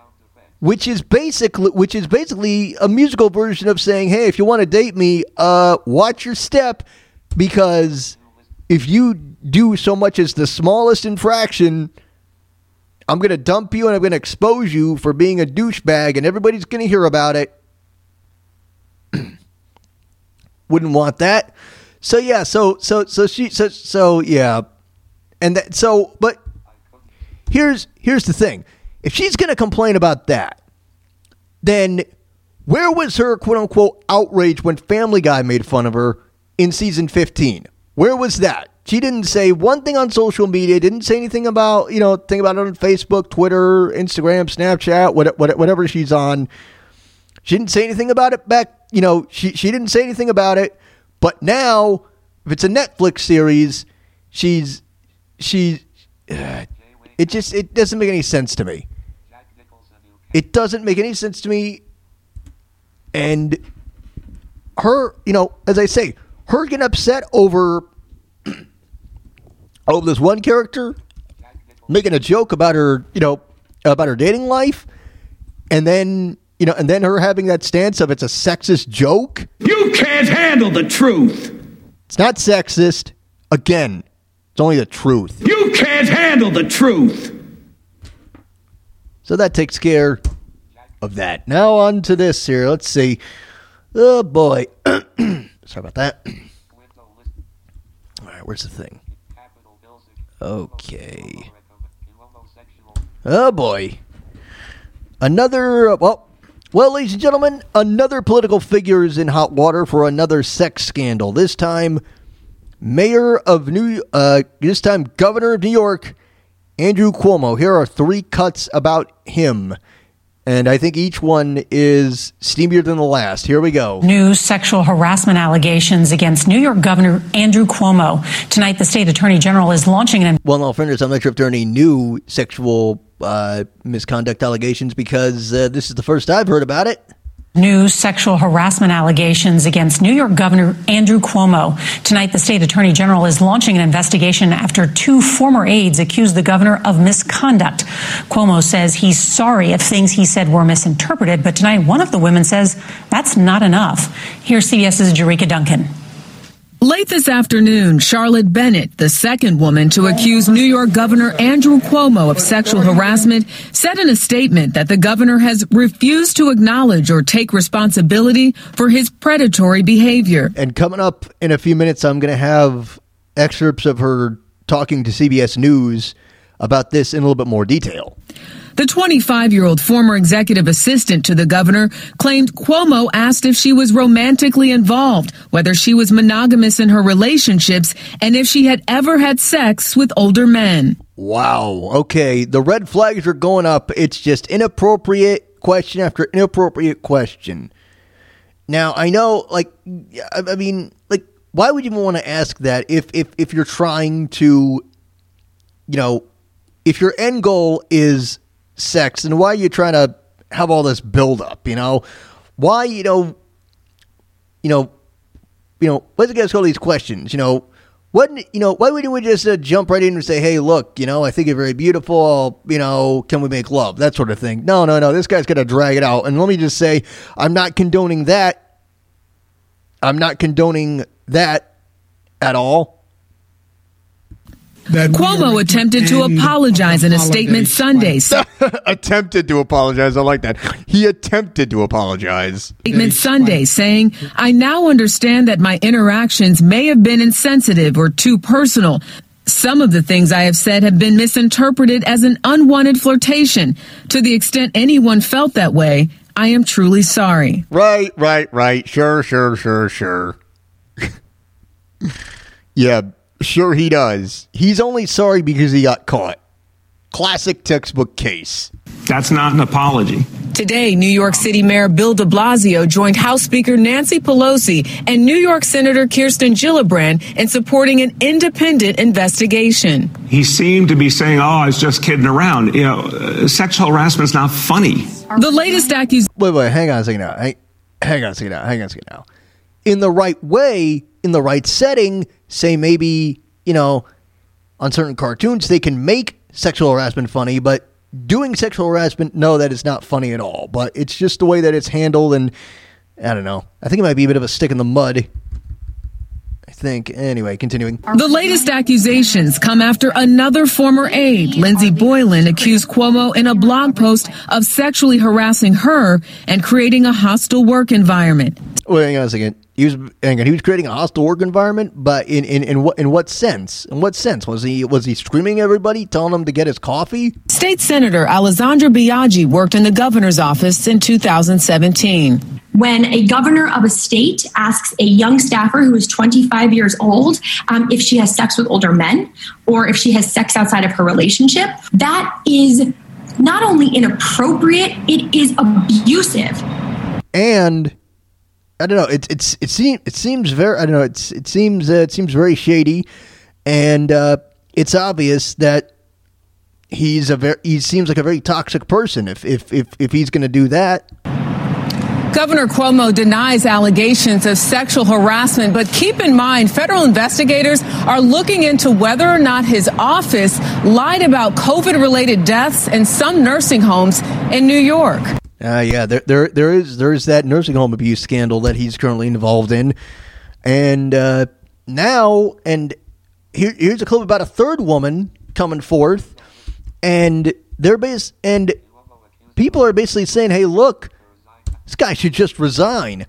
which is basically which is basically a musical version of saying, "Hey, if you want to date me, uh, watch your step because if you do so much as the smallest infraction, I'm going to dump you and I'm going to expose you for being a douchebag and everybody's going to hear about it." Wouldn't want that. So yeah, so so so she so so yeah. And that so but here's here's the thing. If she's going to complain about that, then where was her quote unquote outrage when Family Guy made fun of her in season 15? Where was that? She didn't say one thing on social media, didn't say anything about, you know, think about it on Facebook, Twitter, Instagram, Snapchat, what, what, whatever she's on. She didn't say anything about it back, you know, she, she didn't say anything about it. But now, if it's a Netflix series, she's, she's, uh, it just, it doesn't make any sense to me. It doesn't make any sense to me. And her, you know, as I say, her getting upset over over this one character making a joke about her, you know, about her dating life, and then you know, and then her having that stance of it's a sexist joke. You can't handle the truth. It's not sexist. Again, it's only the truth. You can't handle the truth. So that takes care of that. Now on to this here. Let's see. Oh boy. Sorry about that. All right, where's the thing? Okay. Oh boy. Another well, well, ladies and gentlemen, another political figure is in hot water for another sex scandal. This time, Mayor of New, uh, this time Governor of New York, Andrew Cuomo. Here are three cuts about him. And I think each one is steamier than the last. Here we go. New sexual harassment allegations against New York Governor Andrew Cuomo. Tonight, the state attorney general is launching an. Well, no, fairness, I'm not sure if there are any new sexual uh, misconduct allegations because uh, this is the first I've heard about it. New sexual harassment allegations against New York Governor Andrew Cuomo. Tonight, the state attorney general is launching an investigation after two former aides accused the governor of misconduct. Cuomo says he's sorry if things he said were misinterpreted, but tonight, one of the women says that's not enough. Here's CBS's Jericka Duncan. Late this afternoon, Charlotte Bennett, the second woman to accuse New York Governor Andrew Cuomo of sexual harassment, said in a statement that the governor has refused to acknowledge or take responsibility for his predatory behavior. And coming up in a few minutes, I'm going to have excerpts of her talking to CBS News about this in a little bit more detail. The 25 year old former executive assistant to the governor claimed Cuomo asked if she was romantically involved, whether she was monogamous in her relationships, and if she had ever had sex with older men. Wow. Okay. The red flags are going up. It's just inappropriate question after inappropriate question. Now, I know, like, I mean, like, why would you even want to ask that if, if, if you're trying to, you know, if your end goal is sex, and why are you trying to have all this buildup, you know? Why, you know, you know, you know, what's the guys call these questions, you know? What you know? Why wouldn't we just uh, jump right in and say, "Hey, look, you know, I think you're very beautiful. You know, can we make love?" That sort of thing. No, no, no. This guy's gonna drag it out. And let me just say, I'm not condoning that. I'm not condoning that at all. Cuomo attempted to apologize in a statement Sunday. attempted to apologize. I like that. He attempted to apologize. Statement Sunday saying, I now understand that my interactions may have been insensitive or too personal. Some of the things I have said have been misinterpreted as an unwanted flirtation. To the extent anyone felt that way, I am truly sorry. Right, right, right. Sure, sure, sure, sure. yeah, sure he does. He's only sorry because he got caught. Classic textbook case. That's not an apology. Today, New York City Mayor Bill de Blasio joined House Speaker Nancy Pelosi and New York Senator Kirsten Gillibrand in supporting an independent investigation. He seemed to be saying, "Oh, I was just kidding around." You know, uh, sexual harassment's not funny. The latest accusation. Wait, wait, hang on a second now. Hang, hang on a second now. Hang on a second now. In the right way, in the right setting, say maybe, you know, on certain cartoons, they can make sexual harassment funny, but doing sexual harassment, no, that is not funny at all. But it's just the way that it's handled, and I don't know. I think it might be a bit of a stick in the mud. I think. Anyway, continuing. The latest accusations come after another former aide, Lindsey Boylan, accused Cuomo in a blog post of sexually harassing her and creating a hostile work environment. Wait, hang on a second. He was hang on, he was creating a hostile work environment, but in, in, in what in what sense? In what sense was he was he screaming at everybody, telling them to get his coffee? State Senator Alessandra Biaggi worked in the governor's office in 2017. when a governor of a state asks a young staffer who is 25 years old um, if she has sex with older men or if she has sex outside of her relationship, that is not only inappropriate, it is abusive. And I don't know. It it's it seems it seems very I don't know. It's it seems uh, it seems very shady, and uh, it's obvious that he's a very he seems like a very toxic person. If if if if he's going to do that. Governor Cuomo denies allegations of sexual harassment, but keep in mind, federal investigators are looking into whether or not his office lied about COVID related deaths in some nursing homes in New York. Uh, yeah, there, there, there is there is that nursing home abuse scandal that he's currently involved in, and uh, now, and here, here's a clip about a third woman coming forth, and they're bas- and people are basically saying, "Hey, look, this guy should just resign."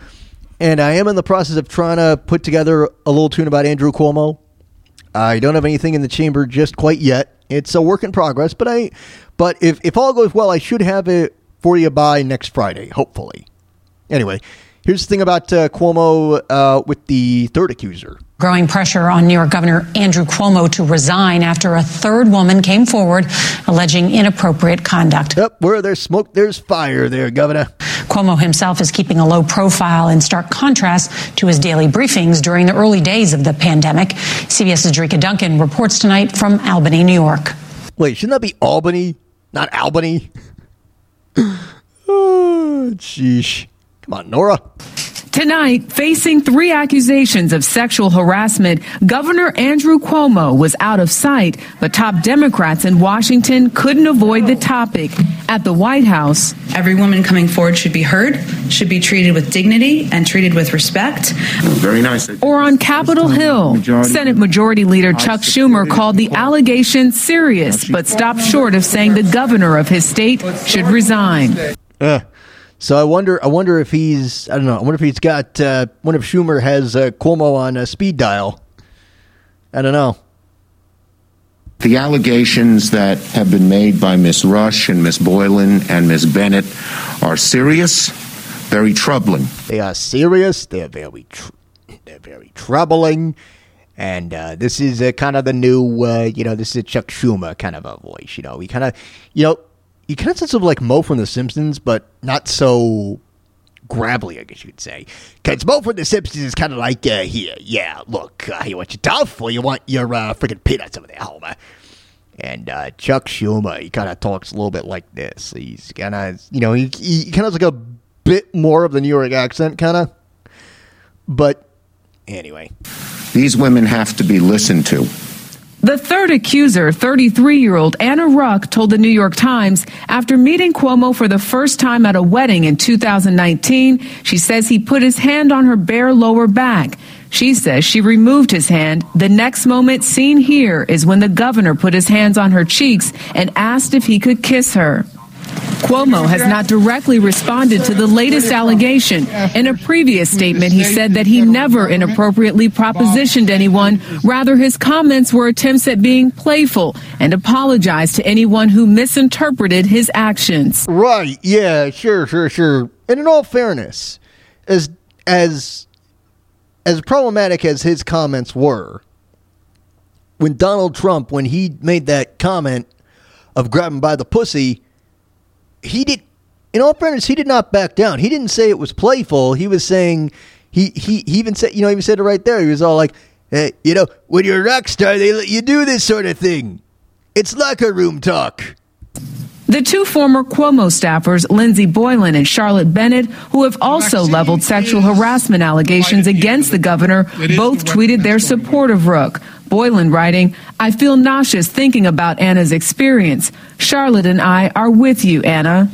And I am in the process of trying to put together a little tune about Andrew Cuomo. I don't have anything in the chamber just quite yet. It's a work in progress, but I, but if if all goes well, I should have it for you by next Friday, hopefully. Anyway, here's the thing about uh, Cuomo uh, with the third accuser. Growing pressure on New York Governor Andrew Cuomo to resign after a third woman came forward alleging inappropriate conduct. Yep, where there's smoke, there's fire there, Governor. Cuomo himself is keeping a low profile in stark contrast to his daily briefings during the early days of the pandemic. CBS's Jericka Duncan reports tonight from Albany, New York. Wait, shouldn't that be Albany, not Albany? oh, sheesh. Come on, Nora. Tonight, facing three accusations of sexual harassment, Governor Andrew Cuomo was out of sight, but top Democrats in Washington couldn't avoid the topic. At the White House, Every woman coming forward should be heard, should be treated with dignity and treated with respect. Very nice. or on Capitol Hill, Senate Majority Leader Chuck Schumer called the allegation serious, but stopped short of saying the governor of his state should resign. Uh, so I wonder, I wonder if he's, I don't know, I wonder if he's got, uh, wonder if Schumer has uh, Cuomo on a speed dial. I don't know. The allegations that have been made by Ms. Ruch and Ms. Boylan and Ms. Bennett are serious, very troubling. They are serious. They're very, tr- they're very troubling. And uh, this is uh, kind of the new, uh, you know, this is a Chuck Schumer kind of a voice. You know, he kind of, you know, he kind of sounds like Moe from The Simpsons, but not so gravelly, I guess you could say. Because Moe from The Simpsons is kind of like, uh, here, yeah, look, uh, you want your tough or you want your uh, freaking peanuts over there, Homer? And uh, Chuck Schumer, he kind of talks a little bit like this. He's kind of, you know, he, he kind of has like a bit more of the New York accent, kind of. But anyway. These women have to be listened to. The third accuser, 33 year old Anna Ruch, told the New York Times after meeting Cuomo for the first time at a wedding in 2019, she says he put his hand on her bare lower back. She says she removed his hand. The next moment seen here is when the governor put his hands on her cheeks and asked if he could kiss her. Cuomo has not directly responded to the latest allegation. In a previous statement, he said that he never inappropriately propositioned anyone. Rather, his comments were attempts at being playful and apologized to anyone who misinterpreted his actions. Right. Yeah, sure, sure, sure. And in all fairness, as as as problematic as his comments were, when Donald Trump, when he made that comment of grabbing by the pussy, he did in all fairness, he did not back down. He didn't say it was playful. He was saying he he, he even said you know he even said it right there. He was all like, hey, you know, when you're a rock star, they let you do this sort of thing. It's locker room talk. The two former Cuomo staffers, Lindsey Boylan and Charlotte Bennett, who have also leveled sexual harassment allegations against the governor, both tweeted their support of Ruch. Boylan writing, I feel nauseous thinking about Anna's experience. Charlotte and I are with you, Anna.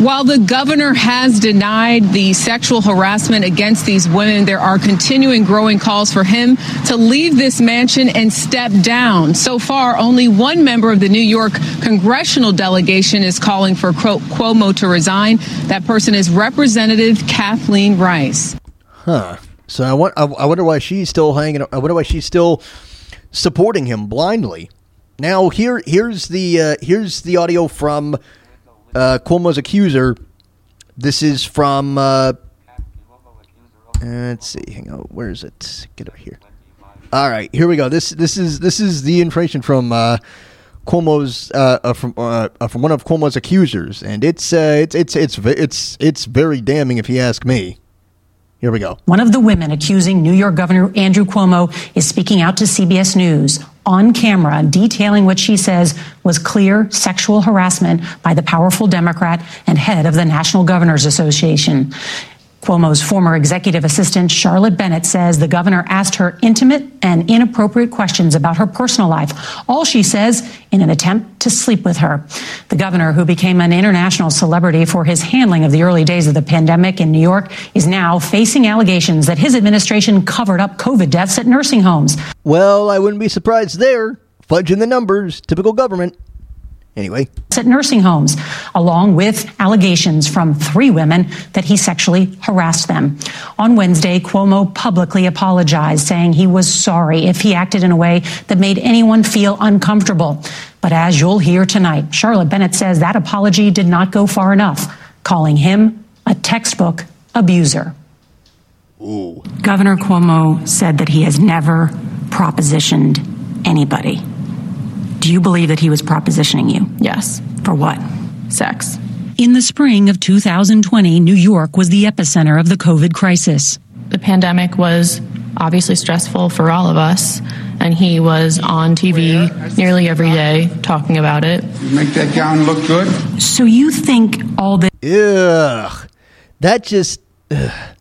While the governor has denied the sexual harassment against these women, there are continuing growing calls for him to leave this mansion and step down. So far, only one member of the New York congressional delegation is calling for Cuomo to resign. That person is Representative Kathleen Rice. Huh. So I, want, I wonder why she's still hanging. I wonder why she's still supporting him blindly. Now here here's the uh, here's the audio from uh, Cuomo's accuser. This is from. Uh, let's see. Hang on. Where is it? Get over here. All right. Here we go. This this is this is the information from uh, Cuomo's uh, uh, from uh, uh, from one of Cuomo's accusers, and it's uh, it's it's it's it's it's very damning if you ask me. Here we go. One of the women accusing New York Governor Andrew Cuomo is speaking out to CBS News on camera, detailing what she says was clear sexual harassment by the powerful Democrat and head of the National Governors Association. Cuomo's former executive assistant, Charlotte Bennett, says the governor asked her intimate and inappropriate questions about her personal life. All she says in an attempt to sleep with her. The governor, who became an international celebrity for his handling of the early days of the pandemic in New York, is now facing allegations that his administration covered up COVID deaths at nursing homes. Well, I wouldn't be surprised there. Fudging the numbers, typical government. Anyway. At nursing homes, along with allegations from three women that he sexually harassed them. On Wednesday, Cuomo publicly apologized, saying he was sorry if he acted in a way that made anyone feel uncomfortable. But as you'll hear tonight, Charlotte Bennett says that apology did not go far enough, calling him a textbook abuser. Ooh. Governor Cuomo said that he has never propositioned anybody. Do you believe that he was propositioning you? Yes. For what? Sex. In the spring of 2020, New York was the epicenter of the COVID crisis. The pandemic was obviously stressful for all of us, and he was on TV nearly every day talking about it. Make that gown look good? So you think all this. Ugh. That just. Ugh.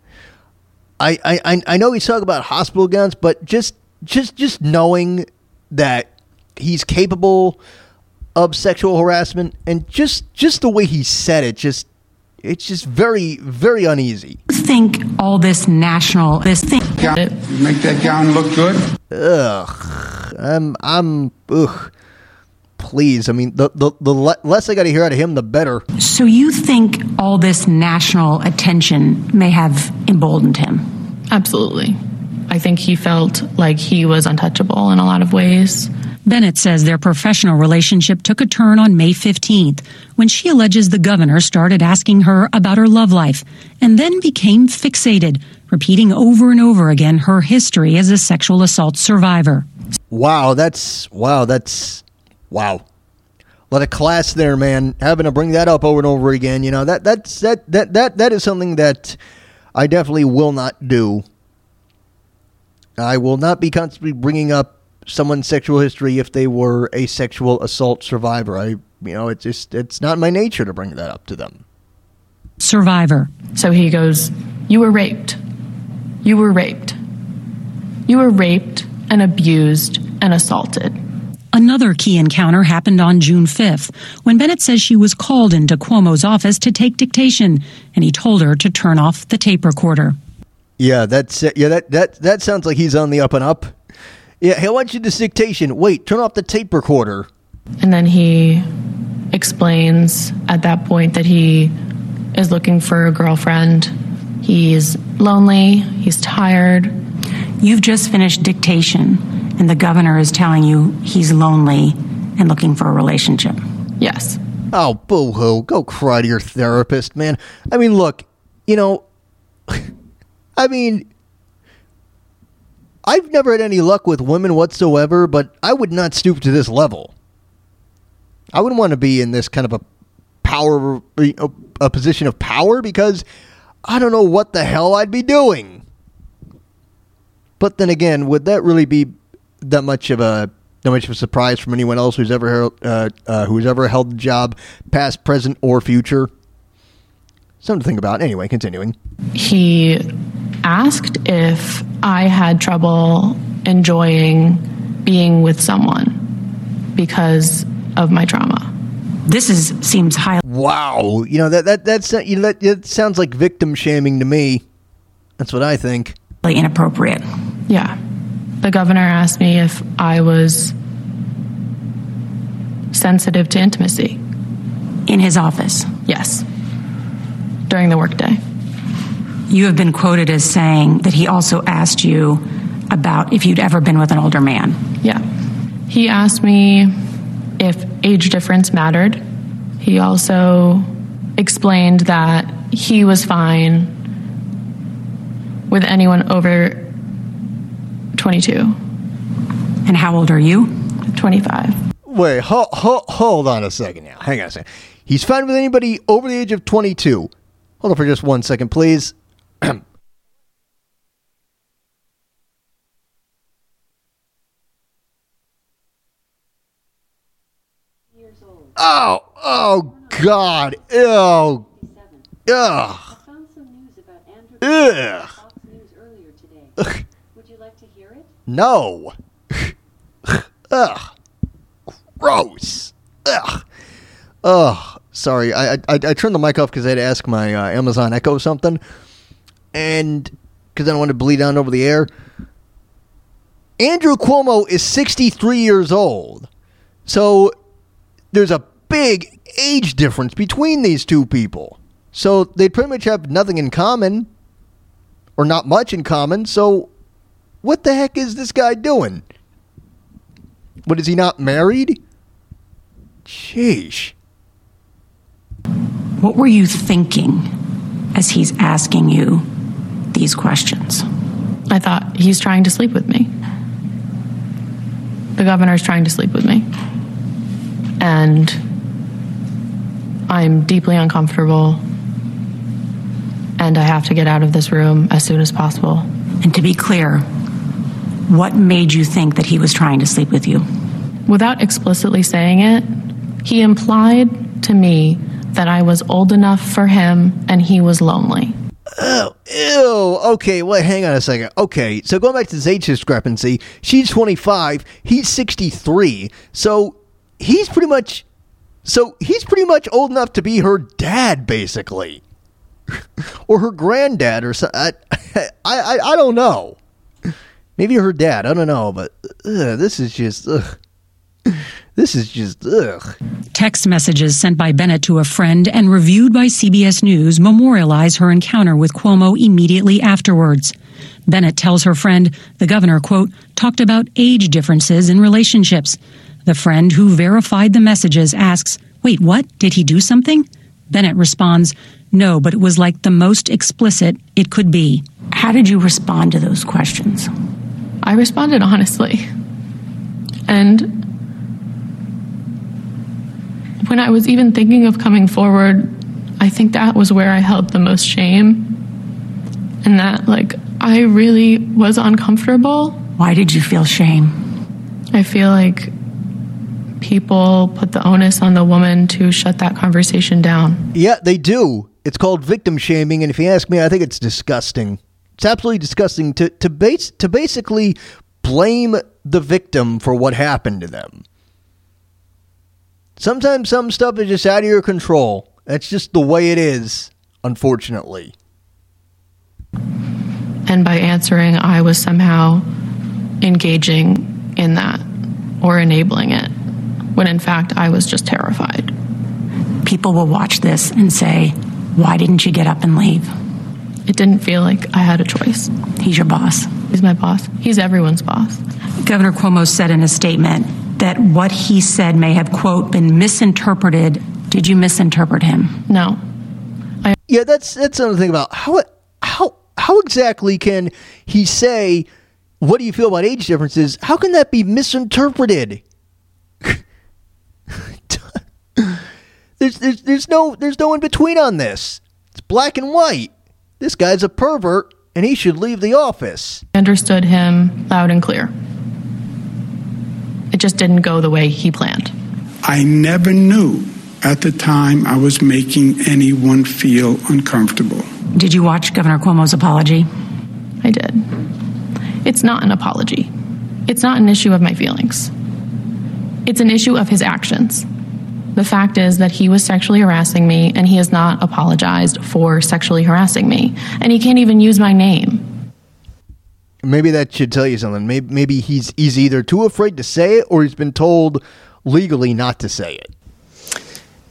I, I I know he's talking about hospital gowns, but just just just knowing that he's capable of sexual harassment and just just the way he said it just it's just very very uneasy. Think all this national this thing. Make that gown look good? Ugh. I'm i'm ugh. Please i mean the the, the less i got to hear out of him the better. So you think all this national attention may have emboldened him? Absolutely i think he felt like he was untouchable in a lot of ways Bennett says their professional relationship took a turn on May 15th when she alleges the governor started asking her about her love life and then became fixated, repeating over and over again her history as a sexual assault survivor. Wow, that's wow, that's wow. Let a class there, man. Having to bring that up over and over again, you know that that's that that that that is something that I definitely will not do. I will not be constantly bringing up someone's sexual history if they were a sexual assault survivor. I, you know, it's just it's not my nature to bring that up to them. Survivor. So he goes, "You were raped. You were raped. You were raped and abused and assaulted." Another key encounter happened on June 5th when Bennett says she was called into Cuomo's office to take dictation and he told her to turn off the tape recorder. Yeah, that's uh, yeah that that that sounds like he's on the up and up. Yeah, he wants you this dictation. Wait, turn off the tape recorder. And then he explains at that point that he is looking for a girlfriend. He's lonely, he's tired. You've just finished dictation, and the governor is telling you he's lonely and looking for a relationship. Yes. Oh, boo hoo. Go cry to your therapist, man. I mean, look, you know, I mean, I've never had any luck with women whatsoever, but I would not stoop to this level. I wouldn't want to be in this kind of a power, a position of power because I don't know what the hell I'd be doing. But then again, would that really be that much of a that much of a surprise from anyone else who's ever uh, uh, who's ever held the job, past, present, or future? Something to think about. Anyway, continuing. He asked if I had trouble enjoying being with someone because of my trauma. This is seems highly Wow, you know that that that's uh, you know that, that sounds like victim shaming to me. That's what I think. inappropriate. Yeah. The governor asked me if I was sensitive to intimacy. In his office? Yes. During the workday. You have been quoted as saying that he also asked you about if you'd ever been with an older man. Yeah. He asked me if age difference mattered. He also explained that he was fine with anyone over 22. And how old are you? 25. Wait, ho- ho- hold on a second now. Hang on a second. He's fine with anybody over the age of 22. Hold on for just one second, please. oh, oh, God. Ew. Ugh. Ugh. No. Ugh. Gross. Ugh. Ugh. Sorry, I I, I turned the mic off because I had to ask my uh, Amazon Echo something, and because I don't want to bleed out over the air. Andrew Cuomo is 63 years old, so there's a big age difference between these two people. So they pretty much have nothing in common, or not much in common. So what the heck is this guy doing? What is he not married? Sheesh. What were you thinking as he's asking you these questions? I thought he's trying to sleep with me. The governor is trying to sleep with me. And I'm deeply uncomfortable. And I have to get out of this room as soon as possible. And to be clear, what made you think that he was trying to sleep with you? Without explicitly saying it, he implied to me that I was old enough for him and he was lonely. Oh, ew. Okay, well, hang on a second. Okay, so going back to this age discrepancy, she's 25, he's 63. So he's pretty much, so he's pretty much old enough to be her dad, basically, or her granddad, or so. I, I, I, I don't know. Maybe her dad. I don't know, but ugh, this is just. Ugh. This is just ugh. Text messages sent by Bennett to a friend and reviewed by CBS News memorialize her encounter with Cuomo immediately afterwards. Bennett tells her friend the governor, quote, talked about age differences in relationships. The friend who verified the messages asks, Wait, what? Did he do something? Bennett responds, No, but it was like the most explicit it could be. How did you respond to those questions? I responded honestly. And when I was even thinking of coming forward, I think that was where I held the most shame. And that, like, I really was uncomfortable. Why did you feel shame? I feel like people put the onus on the woman to shut that conversation down. Yeah, they do. It's called victim shaming, and if you ask me, I think it's disgusting. It's absolutely disgusting to to base to basically blame the victim for what happened to them. Sometimes some stuff is just out of your control. That's just the way it is, unfortunately. And by answering, I was somehow engaging in that or enabling it, when in fact I was just terrified. People will watch this and say, Why didn't you get up and leave? It didn't feel like I had a choice. He's your boss. He's my boss. He's everyone's boss. Governor Cuomo said in a statement that what he said may have, quote, been misinterpreted. Did you misinterpret him? No. I- Yeah, that's that's another thing about how how how exactly can he say what do you feel about age differences? How can that be misinterpreted? there's, there's there's no there's no in between on this. It's black and white. This guy's a pervert, and he should leave the office. Understood him loud and clear. It just didn't go the way he planned. I never knew at the time I was making anyone feel uncomfortable. Did you watch Governor Cuomo's apology? I did. It's not an apology. It's not an issue of my feelings. It's an issue of his actions. The fact is that he was sexually harassing me and he has not apologized for sexually harassing me. And he can't even use my name. Maybe that should tell you something. Maybe, maybe he's he's either too afraid to say it or he's been told legally not to say it.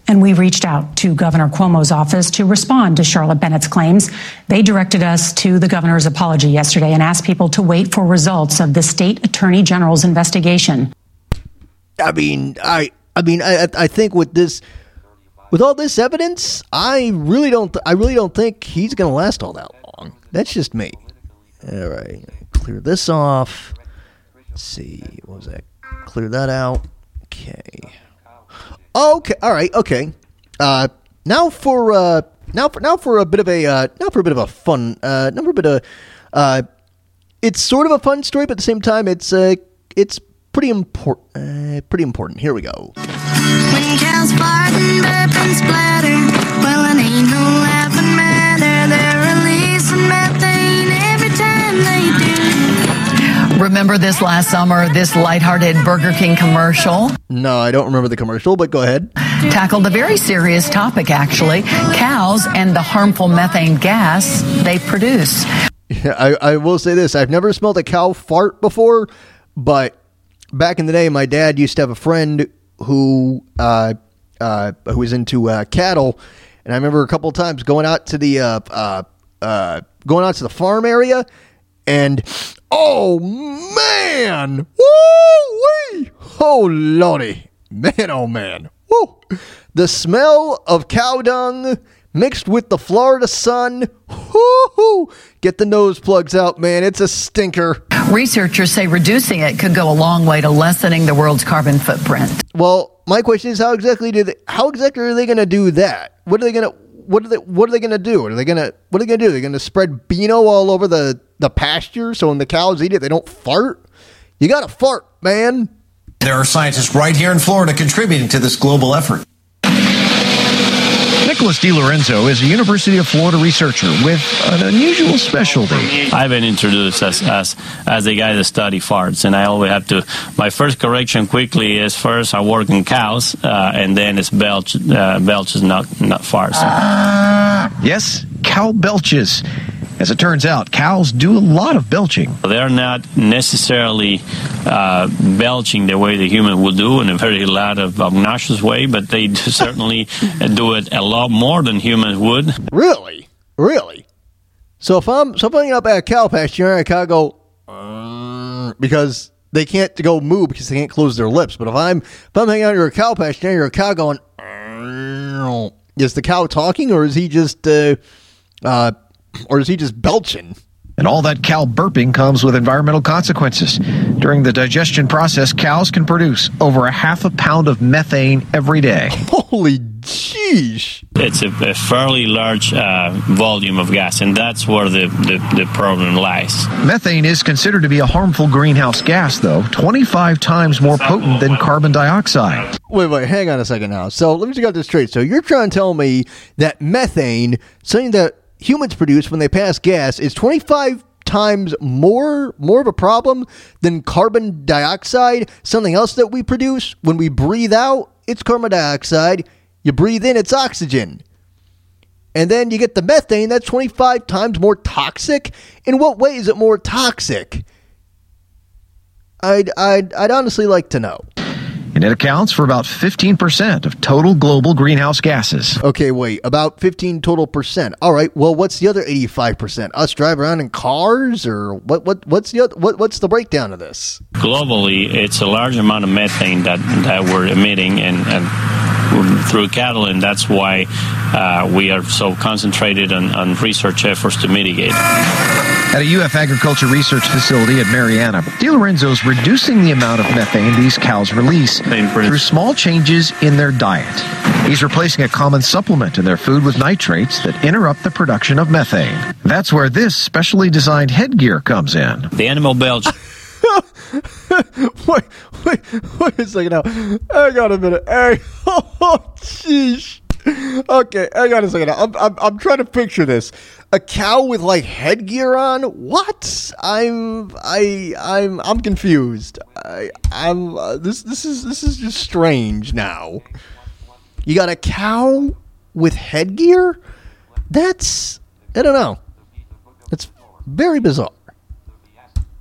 And we reached out to Governor Cuomo's office to respond to Charlotte Bennett's claims. They directed us to the governor's apology yesterday and asked people to wait for results of the state attorney general's investigation. I mean, I I mean, I I- I think with this with all this evidence, I really don't I really don't think he's going to last all that long. That's just me. All right. Clear this off. Let's see. What was that? Clear that out. Okay. Okay. All right. Okay. Uh now for uh now for now for a bit of a uh now for a bit of a fun uh now for a bit of uh it's sort of a fun story but at the same time it's uh it's pretty important uh, pretty important. Here we go. Remember this last summer, this lighthearted Burger King commercial? No, I don't remember the commercial, but go ahead. Tackled a very serious topic, actually cows and the harmful methane gas they produce. Yeah, I, I will say this: I've never smelled a cow fart before, but back in the day, my dad used to have a friend who uh, uh, who was into uh, cattle, and I remember a couple of times going out to the uh, uh, uh, going out to the farm area, and oh man, woo wee, oh lordy, man, oh man, woo, the smell of cow dung mixed with the Florida sun. Woo-hoo. Get the nose plugs out, man. It's a stinker. Researchers say reducing it could go a long way to lessening the world's carbon footprint. Well, my question is, how exactly do they? How exactly are they going to do that? What are they going to? What are they? What are they going to do? Are they going to? What are they going to do? They're going to spread Beano all over the the pasture, so when the cows eat it, they don't fart. You got to fart, man. There are scientists right here in Florida contributing to this global effort. Nicholas DiLorenzo is a University of Florida researcher with an unusual specialty. I've been introduced as, as as the guy that study farts, and I always have to. My first correction quickly is first I work in cows, uh, and then it's belch. Uh, belch is not not farts. Yes, cow belches. As it turns out, cows do a lot of belching. They're not necessarily uh, belching the way the human would do in a very loud, obnoxious way, but they certainly do it a lot more than humans would. Really, really. So if I'm so if I'm up at a cow pasture and a cow go "Uh," because they can't go moo because they can't close their lips. But if I'm if I'm hanging out near a cow pasture and you're a cow going, "Uh," is the cow talking or is he just uh, uh, or is he just belching? And all that cow burping comes with environmental consequences. During the digestion process, cows can produce over a half a pound of methane every day. Holy jeez. It's a, a fairly large uh, volume of gas, and that's where the, the, the problem lies. Methane is considered to be a harmful greenhouse gas, though, 25 times more potent than carbon dioxide. Wait, wait, hang on a second now. So let me just get this straight. So you're trying to tell me that methane, something that humans produce when they pass gas, is 25 times more more of a problem than carbon dioxide, something else that we produce when we breathe out, it's carbon dioxide. You breathe in, it's oxygen. And then you get the methane, that's 25 times more toxic. In what way is it more toxic? I'd, I'd, I'd honestly like to know. And it accounts for about 15% of total global greenhouse gases. Okay, wait, about 15 total percent. All right, well, what's the other 85%? Us drive around in cars or what what what's the other, what what's the breakdown of this? Globally, it's a large amount of methane that, that we're emitting and, and through cattle, and that's why uh, we are so concentrated on, on research efforts to mitigate. At a UF Agriculture Research Facility at Marianna, DiLorenzo's reducing the amount of methane these cows release through small changes in their diet. He's replacing a common supplement in their food with nitrates that interrupt the production of methane. That's where this specially designed headgear comes in. The animal belch wait, wait, wait a second now. Hang on a minute. Hey, oh, jeez. Okay, hang on a second. I'm, I'm, I'm trying to picture this. A cow with like headgear on. What? I'm, I, I'm, I'm confused. I, I'm. Uh, this, this is, this is just strange now. You got a cow with headgear. That's, I don't know. It's very bizarre.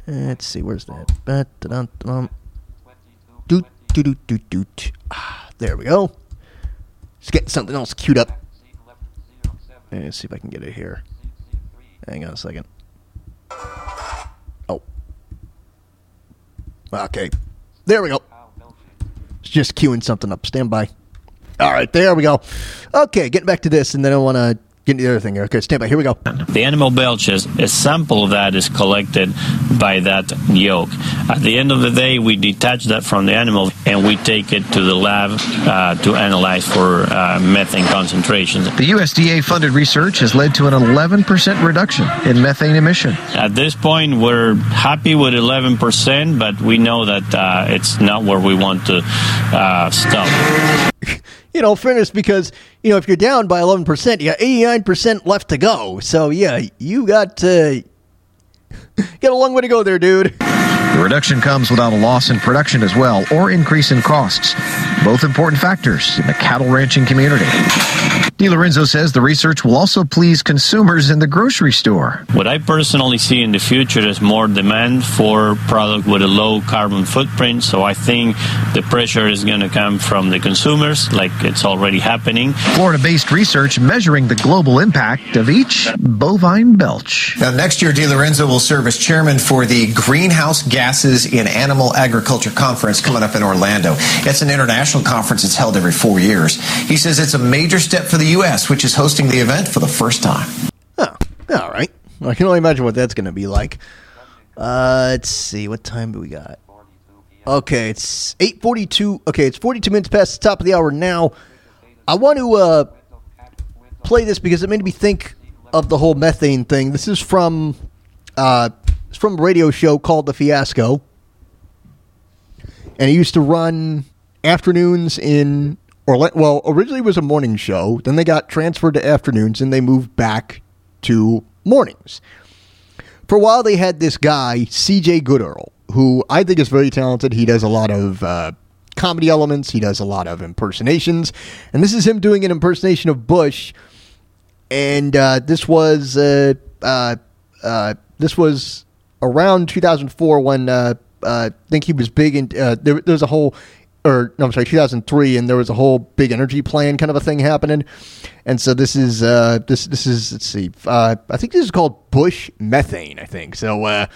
Let's see, where's that? Doot, doot, doot, doot, doot. Ah, there we go. Let's get something else queued up. Let's see if I can get it here. Hang on a second. Oh. Okay. There we go. It's just queuing something up. Stand by. All right, there we go. Okay, getting back to this, and then I want to get into the other thing here. Okay, stand by. Here we go. The animal belches, a sample of that is collected by that yoke. At the end of the day, we detach that from the animal and we take it to the lab uh, to analyze for uh, methane concentrations. The USDA funded research has led to an 11% reduction in methane emission. At this point, we're happy with 11%, but we know that uh, it's not where we want to uh, stop. you know, fairness, because you know if you're down by 11 percent, you got 89 percent left to go. So yeah, you got uh, got a long way to go there, dude. The reduction comes without a loss in production as well or increase in costs, both important factors in the cattle ranching community. DiLorenzo says the research will also please consumers in the grocery store. What I personally see in the future is more demand for product with a low carbon footprint. So I think the pressure is going to come from the consumers, like it's already happening. Florida based research measuring the global impact of each bovine belch. Now, next year, DiLorenzo will serve as chairman for the Greenhouse Gases in Animal Agriculture Conference coming up in Orlando. It's an international conference that's held every four years. He says it's a major step for the U.S., which is hosting the event for the first time. Oh, all right. I can only imagine what that's going to be like. Uh, let's see. What time do we got? Okay, it's 8:42. Okay, it's 42 minutes past the top of the hour now. I want to uh, play this because it made me think of the whole methane thing. This is from uh, it's from a radio show called The Fiasco, and it used to run afternoons in Orlando. Well, originally it was a morning show. Then they got transferred to afternoons, and they moved back to mornings. For a while, they had this guy, C.J. Gooderl, who I think is very talented. He does a lot of uh, comedy elements. He does a lot of impersonations, and this is him doing an impersonation of Bush. And uh, this was uh, uh, uh, this was around 2004 when uh, I think he was big uh, there, there was a whole or no, I'm sorry, 2003, and there was a whole big energy plan kind of a thing happening. And so this is uh, this this is let's see, uh, I think this is called Bush methane. I think so. Uh,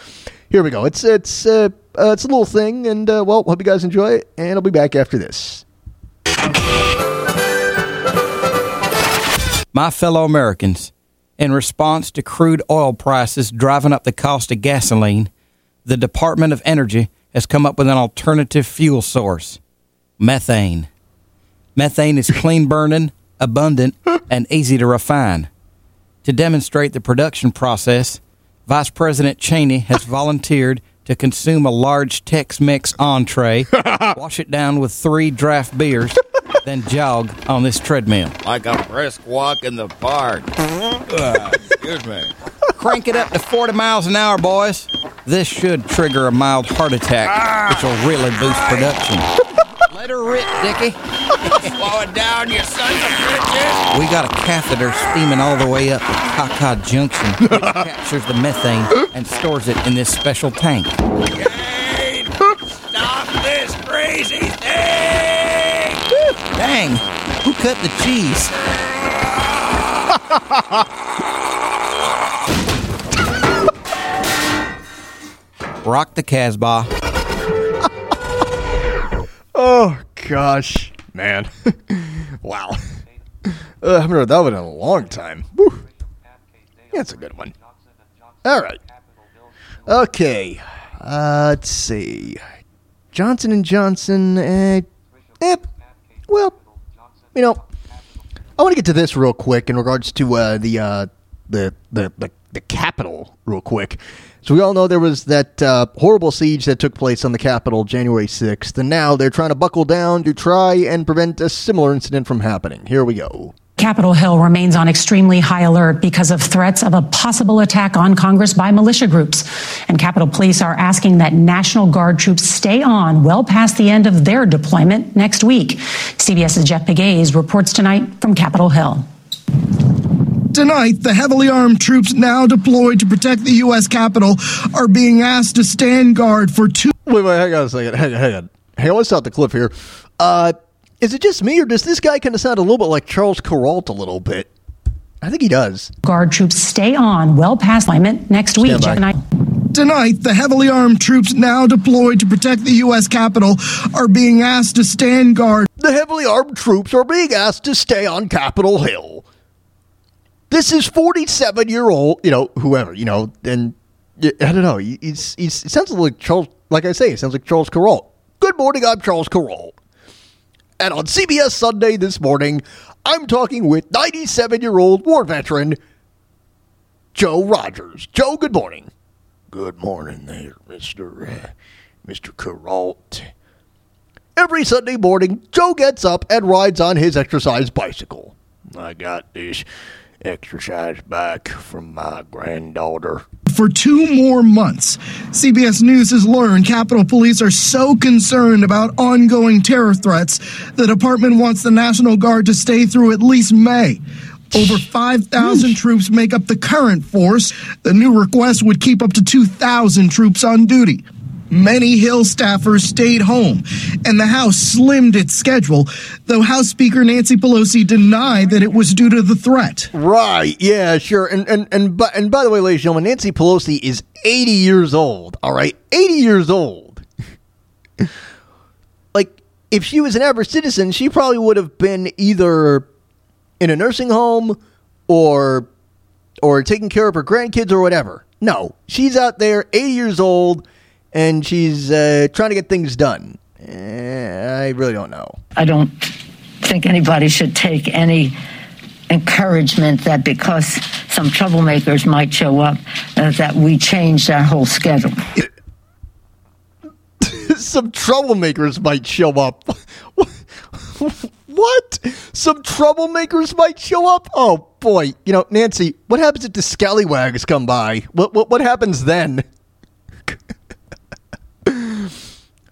here we go. It's it's uh, uh, it's a little thing, and uh, well, hope you guys enjoy it, and I'll be back after this. My fellow Americans, in response to crude oil prices driving up the cost of gasoline, the Department of Energy has come up with an alternative fuel source methane. Methane is clean burning, abundant, and easy to refine. To demonstrate the production process, Vice President Cheney has volunteered to consume a large Tex Mex entree, wash it down with three draft beers, then jog on this treadmill. Like a brisk walk in the park. Uh, excuse me. Crank it up to 40 miles an hour, boys. This should trigger a mild heart attack, which will really boost production. Let her rip, Dickie. Slow it down, you sons of bitches. We got a catheter steaming all the way up to Kaka Junction, which captures the methane and stores it in this special tank. Jane, stop this crazy thing. Dang, who cut the cheese? Rock the Casbah. Oh gosh, man! wow, uh, I haven't heard that one in a long time. Woo. That's a good one. All right. Okay. Uh, let's see. Johnson and Johnson. Uh, eh, well, you know, I want to get to this real quick in regards to uh, the, uh, the the the the Capitol, real quick. So we all know there was that uh, horrible siege that took place on the Capitol January sixth, and now they're trying to buckle down to try and prevent a similar incident from happening. Here we go. Capitol Hill remains on extremely high alert because of threats of a possible attack on Congress by militia groups. And Capitol Police are asking that National Guard troops stay on well past the end of their deployment next week. CBS's Jeff Pegues reports tonight from Capitol Hill. Tonight, the heavily armed troops now deployed to protect the U.S. Capitol are being asked to stand guard for two. Wait, wait, hang on a second. Hang on, hang on. Hang on, let's stop the clip here. Uh, is it just me, or does this guy kind of sound a little bit like Charles Kuralt a little bit? I think he does. Guard troops stay on well past deployment next week. Stand by. Jeff and I. Tonight, the heavily armed troops now deployed to protect the U.S. Capitol are being asked to stand guard. The heavily armed troops are being asked to stay on Capitol Hill. This is 47 year old, you know, whoever, you know, and I don't know. He's, he's, it sounds like Charles, like I say, it sounds like Charles Kuralt. Good morning, I'm Charles Kuralt. And on CBS Sunday this morning, I'm talking with 97 year old war veteran Joe Rogers. Joe, good morning. Good morning there, Mr. Uh, Mr. Kuralt. Every Sunday morning, Joe gets up and rides on his exercise bicycle. I got this exercise bike from my granddaughter. For two more months, CBS News has learned Capitol Police are so concerned about ongoing terror threats, the department wants the National Guard to stay through at least May. Over 5,000 troops make up the current force. The new request would keep up to 2,000 troops on duty. Many Hill staffers stayed home, and the House slimmed its schedule, though House Speaker Nancy Pelosi denied that it was due to the threat. Right, yeah, sure. And and and but and by the way, ladies and gentlemen, Nancy Pelosi is 80 years old, all right? 80 years old. like if she was an average citizen, she probably would have been either in a nursing home or or taking care of her grandkids or whatever. No, she's out there, 80 years old, and she's uh, trying to get things done. Eh, I really don't know. I don't think anybody should take any encouragement that because some troublemakers might show up, uh, that we change that whole schedule. Some troublemakers might show up. what? Some troublemakers might show up? Oh boy, you know, Nancy, what happens if the scallywags come by? What what what happens then?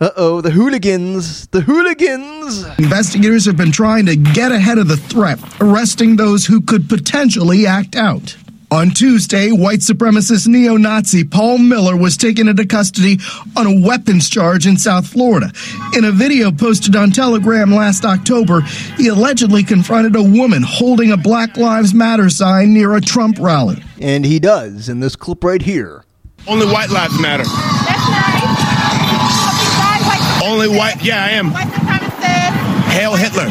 Uh oh, the hooligans, the hooligans. Investigators have been trying to get ahead of the threat, arresting those who could potentially act out. On Tuesday, white supremacist neo Nazi Paul Miller was taken into custody on a weapons charge in South Florida. In a video posted on Telegram last October, he allegedly confronted a woman holding a Black Lives Matter sign near a Trump rally. And he does in this clip right here. Only white lives matter. Only white. Yeah, I am. Hail Hitler.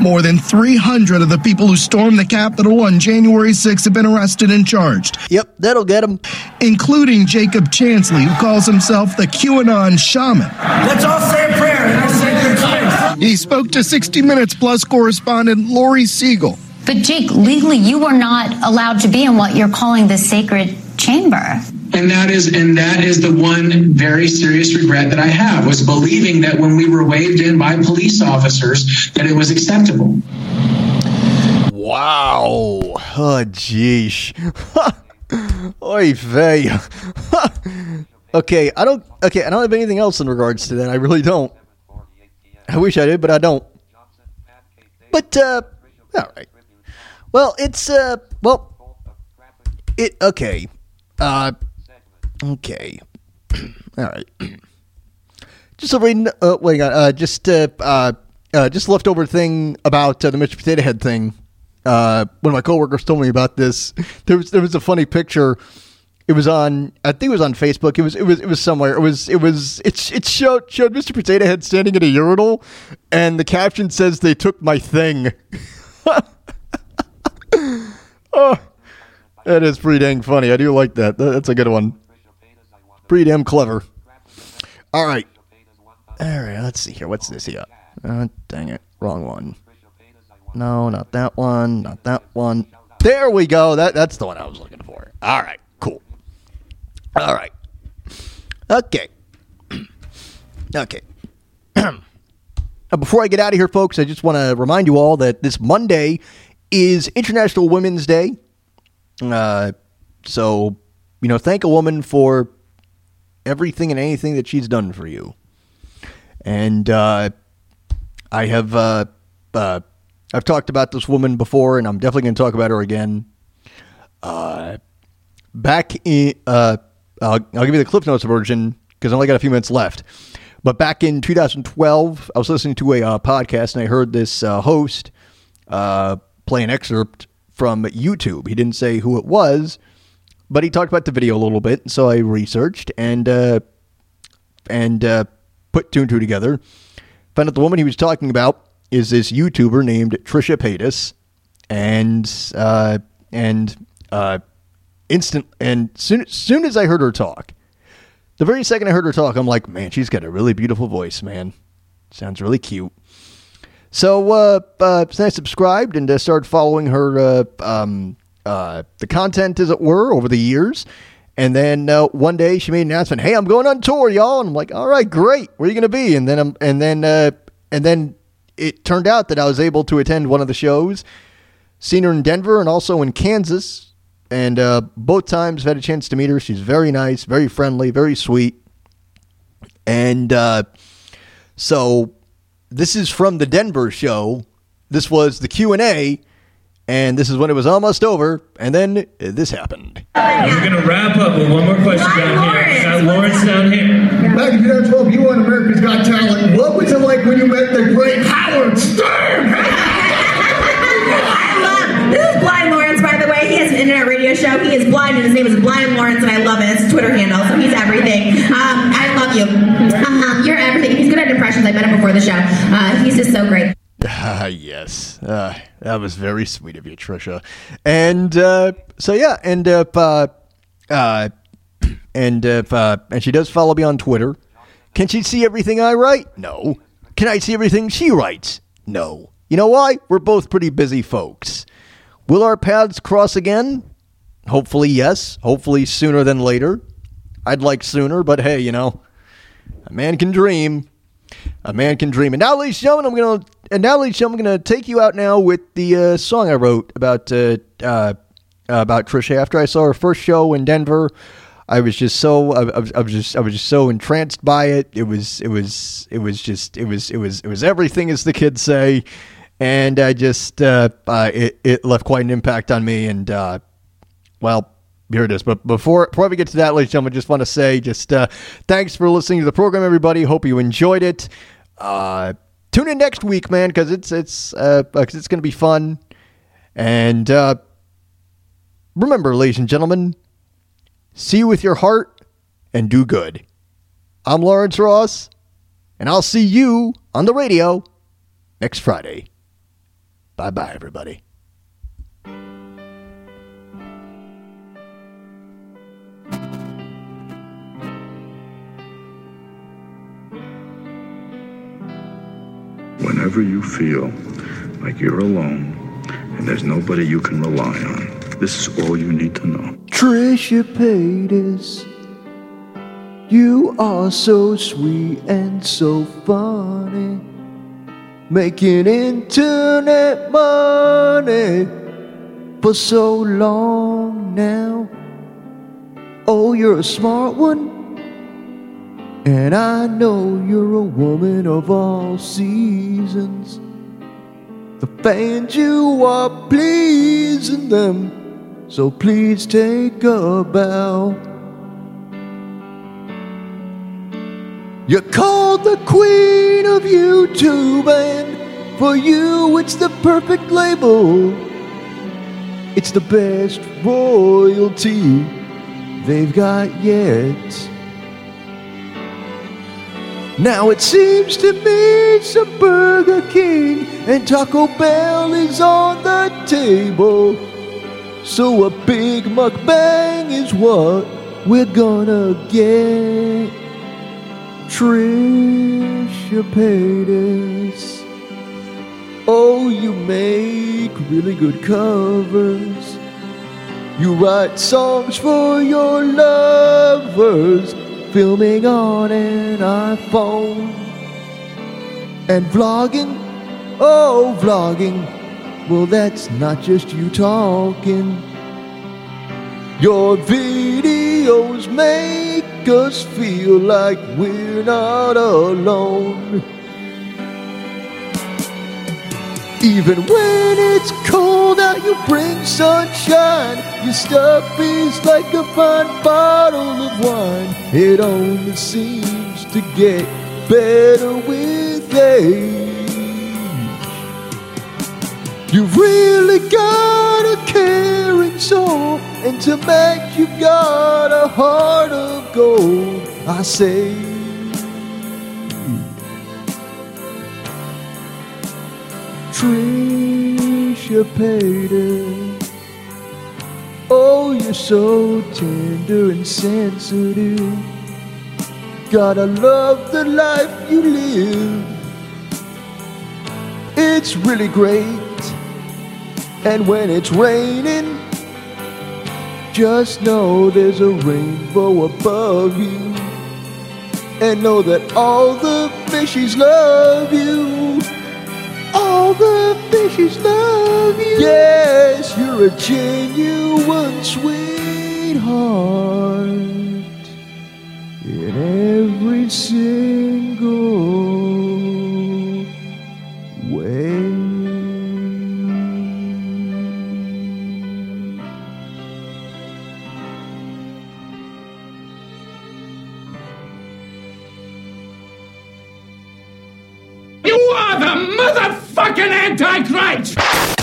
More than 300 of the people who stormed the Capitol on January 6 have been arrested and charged. Yep, that'll get them. Including Jacob Chansley, who calls himself the QAnon shaman. Let's all say a prayer in our sacred place. He spoke to 60 Minutes Plus correspondent Lori Siegel. But Jake, legally, you are not allowed to be in what you're calling the sacred chamber. And that is and that is the one very serious regret that I have was believing that when we were waved in by police officers that it was acceptable. Wow. Oh, jeesh. Oy vey. okay, I don't. Okay, I don't have anything else in regards to that. I really don't. I wish I did, but I don't. But uh, all right. Well, it's uh, well, it okay. Uh, okay. all right. Just a reading. Uh, wait, uh, just uh, uh, uh, just leftover thing about uh, the Mr. Potato Head thing. Uh, one of my coworkers told me about this. There was there was a funny picture. It was on. I think it was on Facebook. It was it was it was somewhere. It was it was it it showed showed Mr. Potato Head standing at a urinal, and the caption says they took my thing. oh, that is pretty dang funny. I do like. That- That's a good one. Pretty damn clever. All right. All right. Let's see here. What's this here? Uh, dang it. Wrong one. No, not that one. Not that one. There we go. That that's the one I was looking for. All right, cool. All right. Okay. okay. Now, before I get out of here, folks, I just want to remind you all that this Monday is International Women's Day. Uh, so, you know, thank a woman for everything and anything that she's done for you. And uh, I have uh, uh, I've talked about this woman before, and I'm definitely going to talk about her again. Uh, back in, uh, I'll, I'll give you the Cliff Notes version because I only got a few minutes left. But back in 2012, I was listening to a uh, podcast and I heard this host play an excerpt from YouTube. He didn't say who it was, but he talked about the video a little bit. So I researched and uh, and uh, put two and two together. Found out the woman he was talking about is this YouTuber named Trisha Paytas, and uh, and instant and soon soon as I heard her talk. The very second I heard her talk, I'm like, man, she's got a really beautiful voice, man. Sounds really cute. So uh, uh, I subscribed and uh, started following her, uh, um, uh, the content, as it were, over the years. And then uh, one day she made an announcement, "Hey, I'm going on tour, y'all." And I'm like, "All right, great. Where are you going to be?" And then, um, and then, uh, and then it turned out that I was able to attend one of the shows. Seen her in Denver and also in Kansas and uh, both times I've had a chance to meet her. She's very nice, very friendly, very sweet. And uh, so this is from the Denver show. This was the Q and A, and this is when it was almost over. And then this happened. We're gonna wrap up with one more question down here. Got Lawrence down here. Back in 2012, you won America's Got Talent. What was it like when you met the great Howard Stern? This is Blind Lawrence, by the way. He has an internet radio show. He is blind, and his name is Blind Lawrence, and I love it. It's his Twitter handle, so he's everything. Um, I love you. Um, you're everything. He's good at impressions. I met him before the show. Uh, he's just so great. Ah, yes. Uh, that was very sweet of you, Trisha. And uh, so, yeah, and uh, uh, uh, and uh, uh, and she does follow me on Twitter. Can she see everything I write? No. Can I see everything she writes? No. You know why? We're both pretty busy folks. Will our paths cross again? Hopefully, yes. Hopefully, sooner than later. I'd like sooner, but hey, you know, a man can dream. A man can dream. And now, ladies and gentlemen, I'm gonna and now, ladies and gentlemen, I'm gonna take you out now with the uh, song I wrote about uh, uh, about Trisha. After I saw her first show in Denver, I was just so I, I was, just I was just so entranced by it. It was it was it was just it was it was it was everything, as the kids say. And I just uh, it it left quite an impact on me. And uh, well, here it is. But before before we get to that, ladies and gentlemen, I just want to say just uh, thanks for listening to the program, everybody. Hope you enjoyed it. Uh, tune in next week, man, because it's it's uh, 'cause it's going to be fun. And uh, remember, ladies and gentlemen, see with your heart and do good. I'm Lawrence Ross, and I'll see you on the radio next Friday. Bye bye, everybody. Whenever you feel like you're alone and there's nobody you can rely on, this is all you need to know. Trisha Paytas, you are so sweet and so funny, making internet money for so long now. Oh, you're a smart one, and I know you're a woman of all seasons. The fans you are pleasing them, so please take a bow. You're called the queen of YouTube, and for you it's the perfect label. It's the best royalty they've got yet. Now it seems to me some Burger King and Taco Bell is on the table. So a big mukbang is what we're gonna get. Trisha Paytas. Oh, you make really good covers. You write songs for your lovers, filming on an iPhone. And vlogging, oh, vlogging, well, that's not just you talking. Your videos make us feel like we're not alone. Even when it's cold out, you bring sunshine. Your stuff is like a fine bottle of wine. It only seems to get better with age. You really got a caring soul, and to make you got a heart of gold. I say. Trisha Paytas. Oh, you're so tender and sensitive. Gotta love the life you live. It's really great. And when it's raining, just know there's a rainbow above you. And know that all the fishies love you. All the fishies love you. Yes, you're a genuine sweetheart in every single way. You are the motherfucking Antichrist!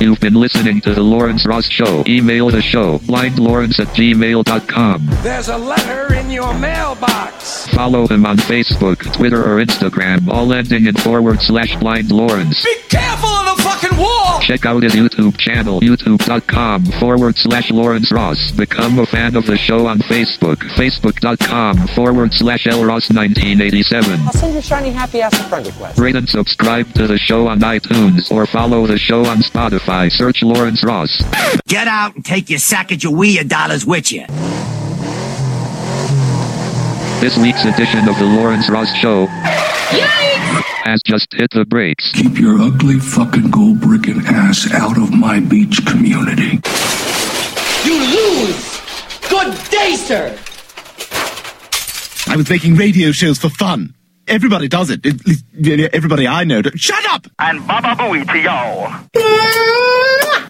You've been listening to The Lawrence Ross Show. Email the show, blindlawrence at gmail.com. There's a letter in your mailbox. Follow him on Facebook, Twitter, or Instagram, all ending in forward slash blind Lawrence. Be careful of the fucking wall! Check out his YouTube channel, youtube.com forward slash Lawrence Ross. Become a fan of the show on Facebook, facebook.com forward slash lross1987. I'll send your shiny happy ass a friend request. Rate and subscribe to the show on iTunes or follow the show on Spotify. I search Lawrence Ross. Get out and take your sack of your Sacagawea dollars with you. This week's edition of the Lawrence Ross Show has just hit the brakes. Keep your ugly fucking gold bricking ass out of my beach community. You lose! Good day, sir! I was making radio shows for fun. Everybody does it. At least, Everybody I know. do- Shut up! And Baba Booey to y'all.